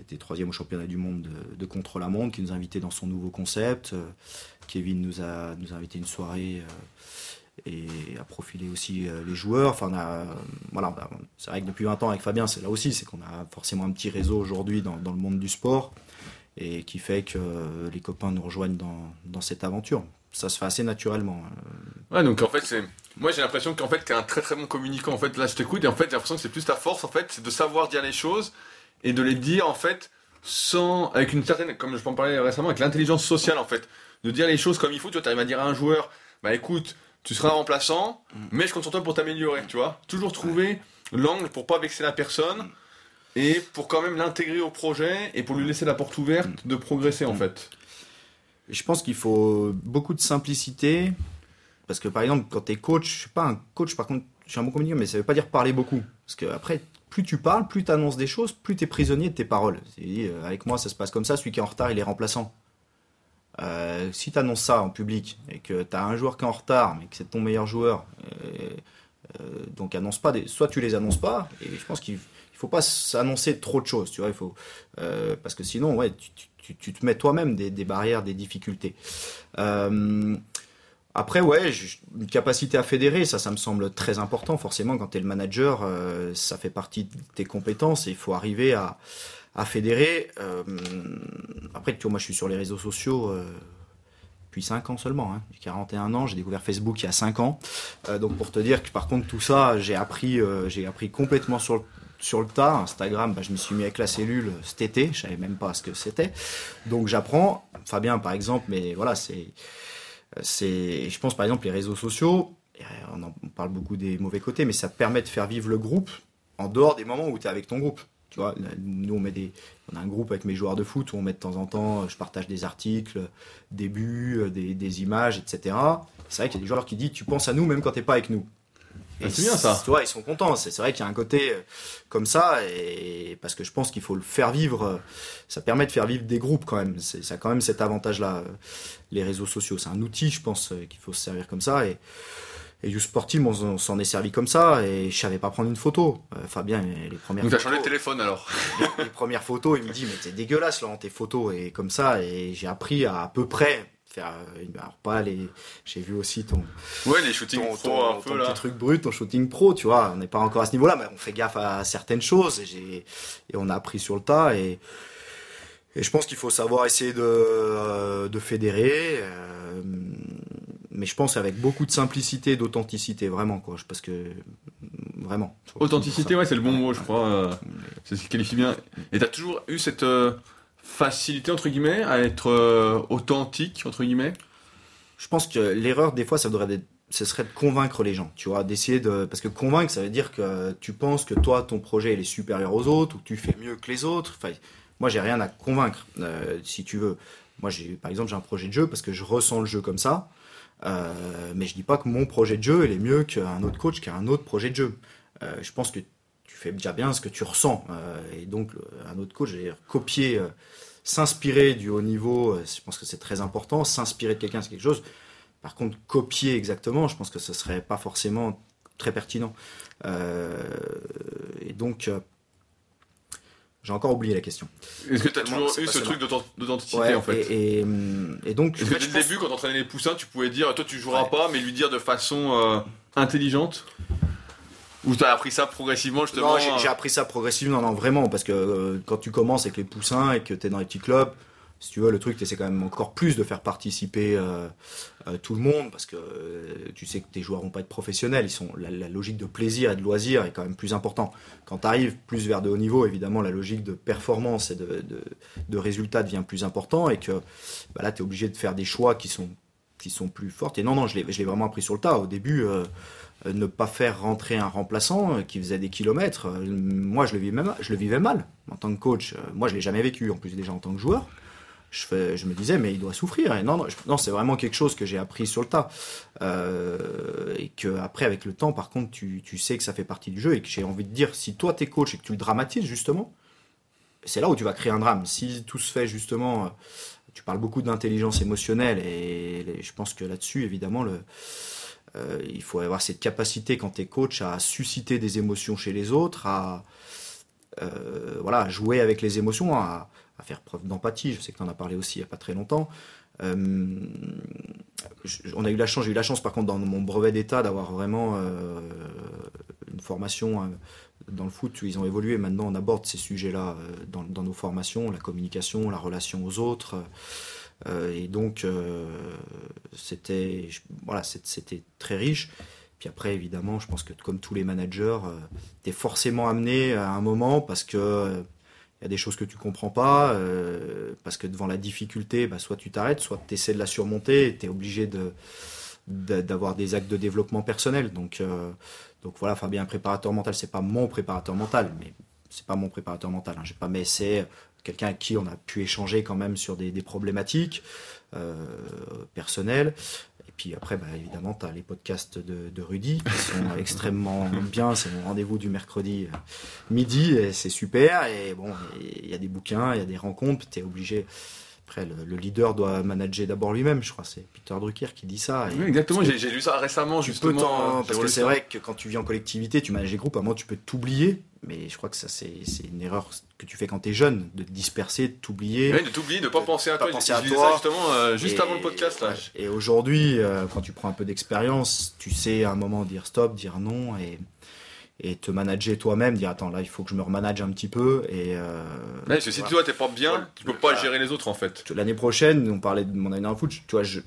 était troisième au championnat du monde de, contre-la-montre, qui nous a invités dans son nouveau concept. Euh, Kevin nous a, nous invité une soirée euh, et a profilé aussi euh, les joueurs. Enfin, voilà, bah, c'est vrai que depuis 20 ans avec Fabien, c'est là aussi, c'est qu'on a forcément un petit réseau aujourd'hui dans, le monde du sport et qui fait que les copains nous rejoignent dans cette aventure ça se fait assez naturellement. Hein. Ouais, donc en fait, c'est. Moi, j'ai l'impression qu'en fait, t'es un très très bon communicant. En fait, là, je t'écoute et en fait, j'ai l'impression que c'est plus ta force, en fait, c'est de savoir dire les choses et de les dire, en fait, sans. avec une certaine. comme je en parler récemment, avec l'intelligence sociale, en fait. De dire les choses comme il faut. Tu vois, t'arrives à dire à un joueur, bah écoute, tu seras remplaçant, mm. mais je compte sur toi pour t'améliorer, tu vois. Toujours trouver l'angle pour pas vexer la personne. Mm. Et pour quand même l'intégrer au projet et pour lui laisser la porte ouverte mm. de progresser en fait. Je pense qu'il faut beaucoup de simplicité. Parce que par exemple, quand tu es coach, je suis pas un coach, par contre, je suis un bon communicant, mais ça veut pas dire parler beaucoup. Parce que après, plus tu parles, plus tu annonces des choses, plus tu es prisonnier de tes paroles. Euh, avec moi, ça se passe comme ça, celui qui est en retard, il est remplaçant. Euh, si tu annonces ça en public et que tu as un joueur qui est en retard, mais que c'est ton meilleur joueur, euh, donc annonce pas des... soit tu les annonces pas, et je pense qu'il faut pas s'annoncer trop de choses, tu vois, il faut parce que sinon ouais, tu, te mets toi-même des, barrières, des difficultés. Euh, après, ouais, une capacité à fédérer, ça, ça me semble très important. Forcément, quand tu es le manager, euh, ça fait partie de tes compétences et il faut arriver à, fédérer. Euh, après, tu vois, moi, je suis sur les réseaux sociaux depuis 5 ans seulement. Hein. J'ai 41 ans, j'ai découvert Facebook il y a 5 ans. donc, pour te dire que par contre, tout ça, j'ai appris, j'ai appris complètement sur le sur le tas. Instagram, bah, je me suis mis avec la cellule cet été, je savais même pas ce que c'était. Donc j'apprends. Fabien, par exemple, mais voilà, c'est, je pense par exemple les réseaux sociaux. On, en, parle beaucoup des mauvais côtés, mais ça permet de faire vivre le groupe en dehors des moments où tu es avec ton groupe. Tu vois, nous on met des, on a un groupe avec mes joueurs de foot où on met de temps en temps, je partage des articles, des buts, des, des images, etc. C'est vrai qu'il y a des joueurs qui disent, tu penses à nous même quand t'es pas avec nous. Ah, c'est bien ça. Tu vois, ils sont contents. C'est vrai qu'il y a un côté euh, comme ça, et parce que je pense qu'il faut le faire vivre. Euh, ça permet de faire vivre des groupes quand même. Ça a quand même cet avantage-là. Euh, les réseaux sociaux, c'est un outil, je pense, qu'il faut se servir comme ça. Et, et YouSport Team, on, s'en est servi comme ça, et je savais pas prendre une photo. Fabien, les premières. Donc t'as changé de téléphone alors. les, les, premières photos, il me dit mais t'es dégueulasse Laurent tes photos et comme ça, et j'ai appris à, à peu près faire alors pas les j'ai vu aussi ton ouais les shooting pro un peu, petit truc brut ton shooting pro tu vois. On n'est pas encore à ce niveau là mais on fait gaffe à certaines choses et et on a appris sur le tas et et je pense qu'il faut savoir essayer de, euh, de fédérer euh, mais je pense avec beaucoup de simplicité d'authenticité vraiment quoi. Parce que vraiment. Authenticité ouais c'est le bon mot je crois euh, c'est ce qui qualifie bien. Et t'as toujours eu cette facilité entre guillemets à être euh, authentique entre guillemets? Je pense que l'erreur des fois ça devrait ce serait de convaincre les gens, tu vois, d'essayer de parce que convaincre ça veut dire que tu penses que toi ton projet il est supérieur aux autres ou que tu fais mieux que les autres. Enfin, moi j'ai rien à convaincre euh, si tu veux. Moi j'ai par exemple j'ai un projet de jeu parce que je ressens le jeu comme ça. Euh, mais je dis pas que mon projet de jeu il est mieux qu'un autre coach qui a un autre projet de jeu. je pense que fais déjà bien ce que tu ressens. Euh, et donc, un autre coach, j'ai copier, euh, s'inspirer du haut niveau, euh, je pense que c'est très important. S'inspirer de quelqu'un, c'est quelque chose. Par contre, copier exactement, je pense que ce serait pas forcément très pertinent. et donc, j'ai encore oublié la question. Est-ce que tu as toujours eu ce truc d'authenticité en fait et, et, donc. Est-ce que dès le début, quand tu entraînais les poussins, tu pouvais dire toi tu joueras pas, mais lui dire de façon intelligente? Ou t'as appris ça progressivement justement Non, j'ai appris ça progressivement, non, non, vraiment, parce que quand tu commences avec les poussins et que tu es dans les petits clubs, si tu veux, le truc, c'est quand même encore plus de faire participer euh, euh, tout le monde, parce que euh, tu sais que tes joueurs vont pas être professionnels. Ils sont, la, logique de plaisir et de loisir est quand même plus important. Quand tu arrives plus vers de haut niveau, évidemment, la logique de performance et de, de, de résultat devient plus important, et que bah là, tu es obligé de faire des choix qui sont, qui sont plus forts. Et non, non, je l'ai vraiment appris sur le tas. Au début, ne pas faire rentrer un remplaçant qui faisait des kilomètres, moi, je le vivais, même, je le vivais mal en tant que coach. Moi, je l'ai jamais vécu, en plus déjà en tant que joueur je, me disais, mais il doit souffrir. Et non, non, c'est vraiment quelque chose que j'ai appris sur le tas. Euh, et que après, avec le temps, par contre, tu, sais que ça fait partie du jeu et que j'ai envie de dire, si toi t'es coach et que tu le dramatises justement, c'est là où tu vas créer un drame. Si tout se fait justement, euh, tu parles beaucoup d'intelligence émotionnelle et, je pense que là-dessus, évidemment, le, euh, il faut avoir cette capacité quand tu es coach à susciter des émotions chez les autres, à euh, voilà, jouer avec les émotions, à, faire preuve d'empathie. Je sais que tu en as parlé aussi il n'y a pas très longtemps. Euh, on a eu la chance, j'ai eu la chance par contre dans mon brevet d'état d'avoir vraiment une formation euh, dans le foot où ils ont évolué. Maintenant, on aborde ces sujets-là dans, nos formations, la communication, la relation aux autres. Et donc, c'était voilà, c'était très riche. Puis après, évidemment, je pense que comme tous les managers, tu es forcément amené à un moment parce que il y a des choses que tu comprends pas, euh, parce que devant la difficulté, bah, soit tu t'arrêtes, soit tu essaies de la surmonter, tu es obligé d'avoir des actes de développement personnel. Donc, euh, donc voilà, Fabien, préparateur mental, c'est pas mon préparateur mental, mais c'est pas mon préparateur mental. Hein. J'ai pas mais c'est quelqu'un avec qui on a pu échanger quand même sur des, des problématiques euh, personnelles puis après, bah, évidemment, tu as les podcasts de, de Rudy qui sont extrêmement bien. C'est mon rendez-vous du mercredi euh, midi et c'est super. Et bon, il y a des bouquins, il y a des rencontres. Tu es obligé. Après, le, leader doit manager d'abord lui-même, je crois. C'est Peter Drucker qui dit ça. oui, exactement. J'ai lu ça récemment, justement. parce que c'est vrai que quand tu vis en collectivité, tu manages des groupes, à un moment, tu peux t'oublier. Mais je crois que ça, c'est une erreur que tu fais quand tu es jeune, de te disperser, de t'oublier. Oui, de t'oublier, de ne pas penser à toi. Penser à toi. Ça justement euh, juste avant le podcast. Là. Et aujourd'hui, euh, quand tu prends un peu d'expérience, tu sais à un moment dire stop, dire non et, et te manager toi-même, dire attends, là, il faut que je me remanage un petit peu. Et, euh, parce que si toi, t'es pas bien, tu peux pas gérer les autres en fait. L'année prochaine, on parlait de mon année dans le foot, tu vois, je,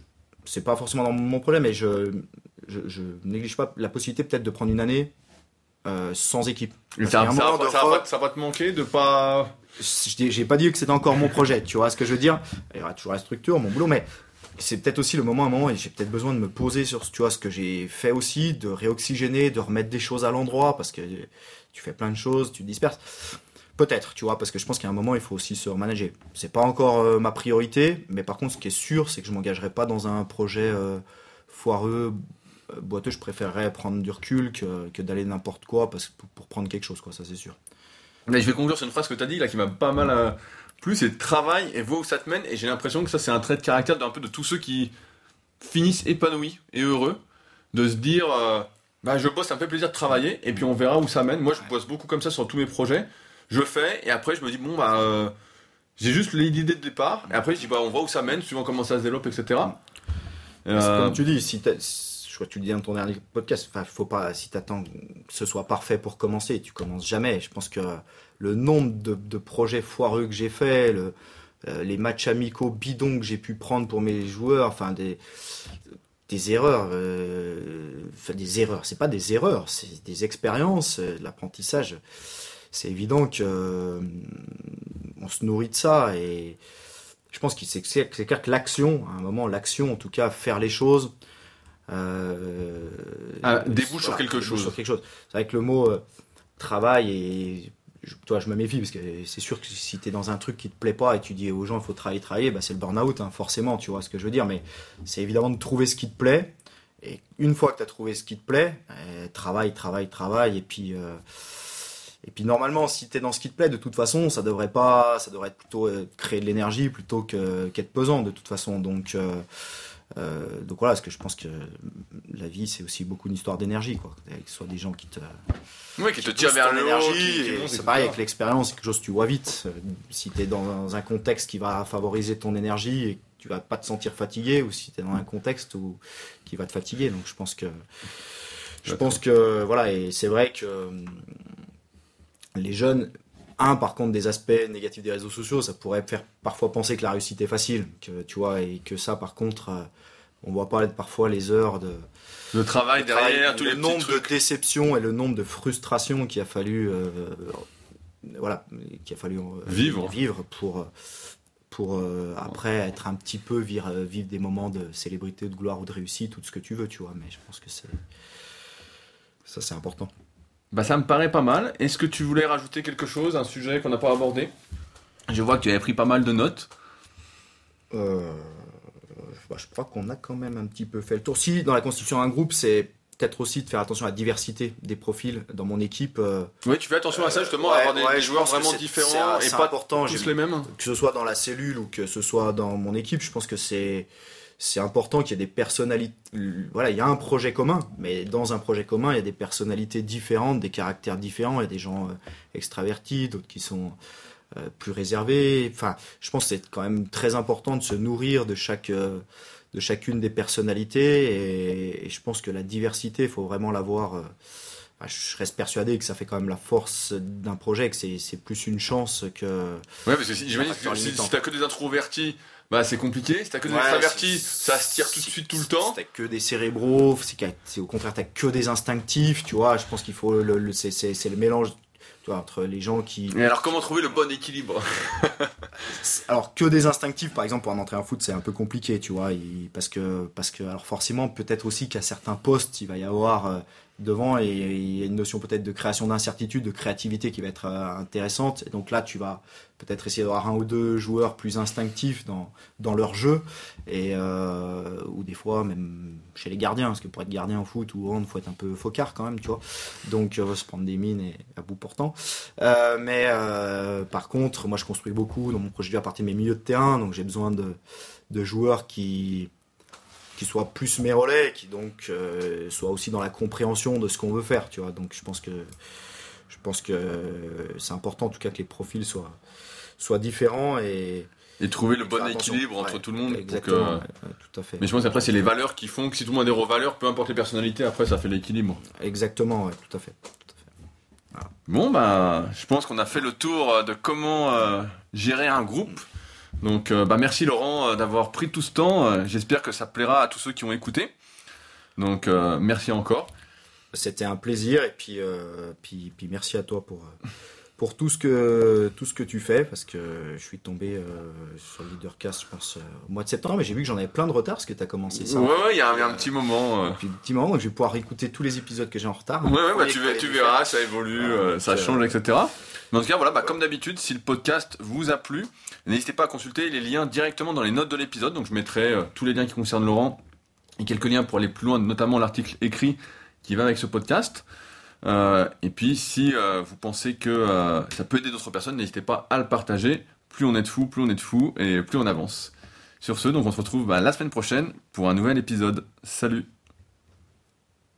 c'est pas forcément dans mon problème, mais je, je, je néglige pas la possibilité peut-être de prendre une année euh, sans équipe. Ça, va, te manquer de pas. J'ai pas dit que c'était encore mon projet, tu vois ce que je veux dire. Il y aura toujours la structure, mon boulot, mais c'est peut-être aussi le moment à un moment et j'ai peut-être besoin de me poser sur tu vois, ce que j'ai fait aussi, de réoxygéner, de remettre des choses à l'endroit parce que tu fais plein de choses, tu te disperses. Peut-être, tu vois, parce que je pense qu'à un moment, il faut aussi se remanager. C'est pas encore euh, ma priorité, mais par contre, ce qui est sûr, c'est que je m'engagerai pas dans un projet euh, foireux, boiteux, je préférerais prendre du recul que, que d'aller n'importe quoi parce, pour, pour, prendre quelque chose, quoi, ça c'est sûr. Mais je vais conclure sur une phrase que tu as dit là qui m'a pas mal euh, plu c'est travail et vaut où ça te mène. Et j'ai l'impression que ça, c'est un trait de caractère d'un peu de tous ceux qui finissent épanouis et heureux. De se dire, euh, bah, je bosse, ça me fait plaisir de travailler et puis on verra où ça mène. Moi, je bosse beaucoup comme ça sur tous mes projets. Je fais et après, je me dis, bon, bah. j'ai juste l'idée de départ, et après je dis bah on voit où ça mène, suivant comment ça se développe, etc. Comme tu dis, si, tu le dis dans ton dernier podcast, enfin, faut pas, si t'attends que ce soit parfait pour commencer, tu commences jamais. Je pense que le nombre de, projets foireux que j'ai fait, le, euh, les matchs amicaux bidons que j'ai pu prendre pour mes joueurs, enfin, des, des erreurs, euh, enfin, des erreurs, c'est pas des erreurs, c'est des expériences, euh, l'apprentissage. C'est évident que on se nourrit de ça et je pense que c'est clair que l'action, à un moment, l'action, en tout cas, faire les choses, euh, ah, débouche sur quelque chose. Sur quelque chose. C'est vrai que le mot euh, travail et toi, je me méfie parce que c'est sûr que si tu es dans un truc qui te plaît pas et tu dis aux gens il faut travailler, travailler, bah, c'est le burn-out, hein, forcément, tu vois ce que je veux dire. Mais c'est évidemment de trouver ce qui te plaît. Et une fois que tu as trouvé ce qui te plaît, euh, travaille, travaille, travaille. Et puis, euh, et puis normalement, si tu es dans ce qui te plaît, de toute façon, ça devrait pas, ça devrait être plutôt créer de l'énergie plutôt qu'être pesant de toute façon. Donc, Euh, donc voilà, parce que je pense que la vie, c'est aussi beaucoup une histoire d'énergie, quoi. Que ce soit des gens qui te, oui, qui te tirent vers l'énergie. C'est pareil avec l'expérience, c'est quelque chose que tu vois vite. Si tu es dans un contexte qui va favoriser ton énergie et que tu vas pas te sentir fatigué, ou si tu es dans un contexte où, qui va te fatiguer. Donc je pense que. Je pense que, voilà, et c'est vrai que hum, les jeunes, un, par contre, des aspects négatifs des réseaux sociaux, ça pourrait faire parfois penser que la réussite est facile, que tu vois, et que ça, par contre, euh, on voit pas parfois les heures de, le travail derrière, tous le nombre de déceptions et le nombre de frustrations qu'il a fallu, euh, voilà, qu'il a fallu euh, vivre, vivre pour pour après être un petit peu vivre, vivre des moments de célébrité, de gloire ou de réussite, tout ce que tu veux, tu vois. Mais je pense que c'est ça, c'est important. Bah, ça me paraît pas mal. Est-ce que tu voulais rajouter quelque chose, un sujet qu'on n'a pas abordé? Je vois que tu avais pris pas mal de notes. Euh, bah, je crois qu'on a quand même un petit peu fait le tour. Si, dans la constitution d'un groupe, c'est peut-être aussi de faire attention à la diversité des profils dans mon équipe. Euh, oui, tu fais attention à ça justement, avoir des, joueurs vraiment différents et pas important, tous les mêmes. Que ce soit dans la cellule ou que ce soit dans mon équipe, je pense que c'est c'est important qu'il y ait des personnalités. Voilà, il y a un projet commun, mais dans un projet commun, il y a des personnalités différentes, des caractères différents. Il y a des gens euh, extravertis, d'autres qui sont euh, plus réservés. Enfin, je pense que c'est quand même très important de se nourrir de chaque euh, de chacune des personnalités et, je pense que la diversité, il faut vraiment l'avoir. je reste persuadé que ça fait quand même la force d'un projet, que c'est plus une chance que. Ouais, parce que si, j'imagine que si, si t'as que des introvertis bah c'est compliqué. Si t'as que des extravertis, ça se tire tout de suite tout le temps. Si t'as que des cérébraux, c'est au contraire t'as que des instinctifs, tu vois. Je pense qu'il faut le, c'est le mélange tu vois, entre les gens qui. Et alors comment trouver le bon équilibre? Alors que des instinctifs, par exemple, pour en entrer en foot, c'est un peu compliqué, tu vois, parce que parce que alors forcément peut-être aussi qu'à certains postes il va y avoir euh, devant et il y a une notion peut-être de création d'incertitude, de créativité qui va être euh, intéressante. Et donc là, tu vas peut-être essayer d'avoir un ou deux joueurs plus instinctifs dans, dans leur jeu, et, euh, ou des fois même chez les gardiens, parce que pour être gardien en foot ou hand, faut être un peu focard quand même, tu vois. Donc euh, se prendre des mines et à bout portant. Euh, mais par contre, moi je construis beaucoup dans mon projet à partir de mes milieux de terrain, donc j'ai besoin de, de joueurs qui qui soient plus mes relais, qui donc euh, soient aussi dans la compréhension de ce qu'on veut faire, tu vois. Donc je pense que je pense que c'est important en tout cas que les profils soient soient différents et et trouver le bon équilibre entre tout le monde. Exactement, tout à fait. Mais je pense qu'après, c'est les valeurs qui font que si tout le monde adhère aux valeurs, peu importe les personnalités, après, ça fait l'équilibre. Exactement, tout à fait. Bon, bah, je pense qu'on a fait le tour de comment euh, gérer un groupe. Donc, euh, bah, merci Laurent euh, d'avoir pris tout ce temps. Euh, j'espère que ça plaira à tous ceux qui ont écouté. Donc, merci encore. C'était un plaisir et puis, puis, puis merci à toi pour pour tout ce que tout ce que tu fais parce que je suis tombé sur le Leadercast je pense au mois de septembre mais j'ai vu que j'en avais plein de retard parce que tu as commencé ça. Ouais il y a un, petit moment. un petit moment donc je vais pouvoir écouter tous les épisodes que j'ai en retard. Ouais, ouais bah, tu, tu verras ça évolue ça change etc. Mais en tout cas voilà bah, comme d'habitude si le podcast vous a plu n'hésitez pas à consulter les liens directement dans les notes de l'épisode donc je mettrai euh, tous les liens qui concernent Laurent et quelques liens pour aller plus loin notamment l'article écrit qui va avec ce podcast. Euh, et puis, si euh, vous pensez que ça peut aider d'autres personnes, n'hésitez pas à le partager. Plus on est de fous, plus on est de fous, et plus on avance. Sur ce, donc on se retrouve bah, la semaine prochaine pour un nouvel épisode. Salut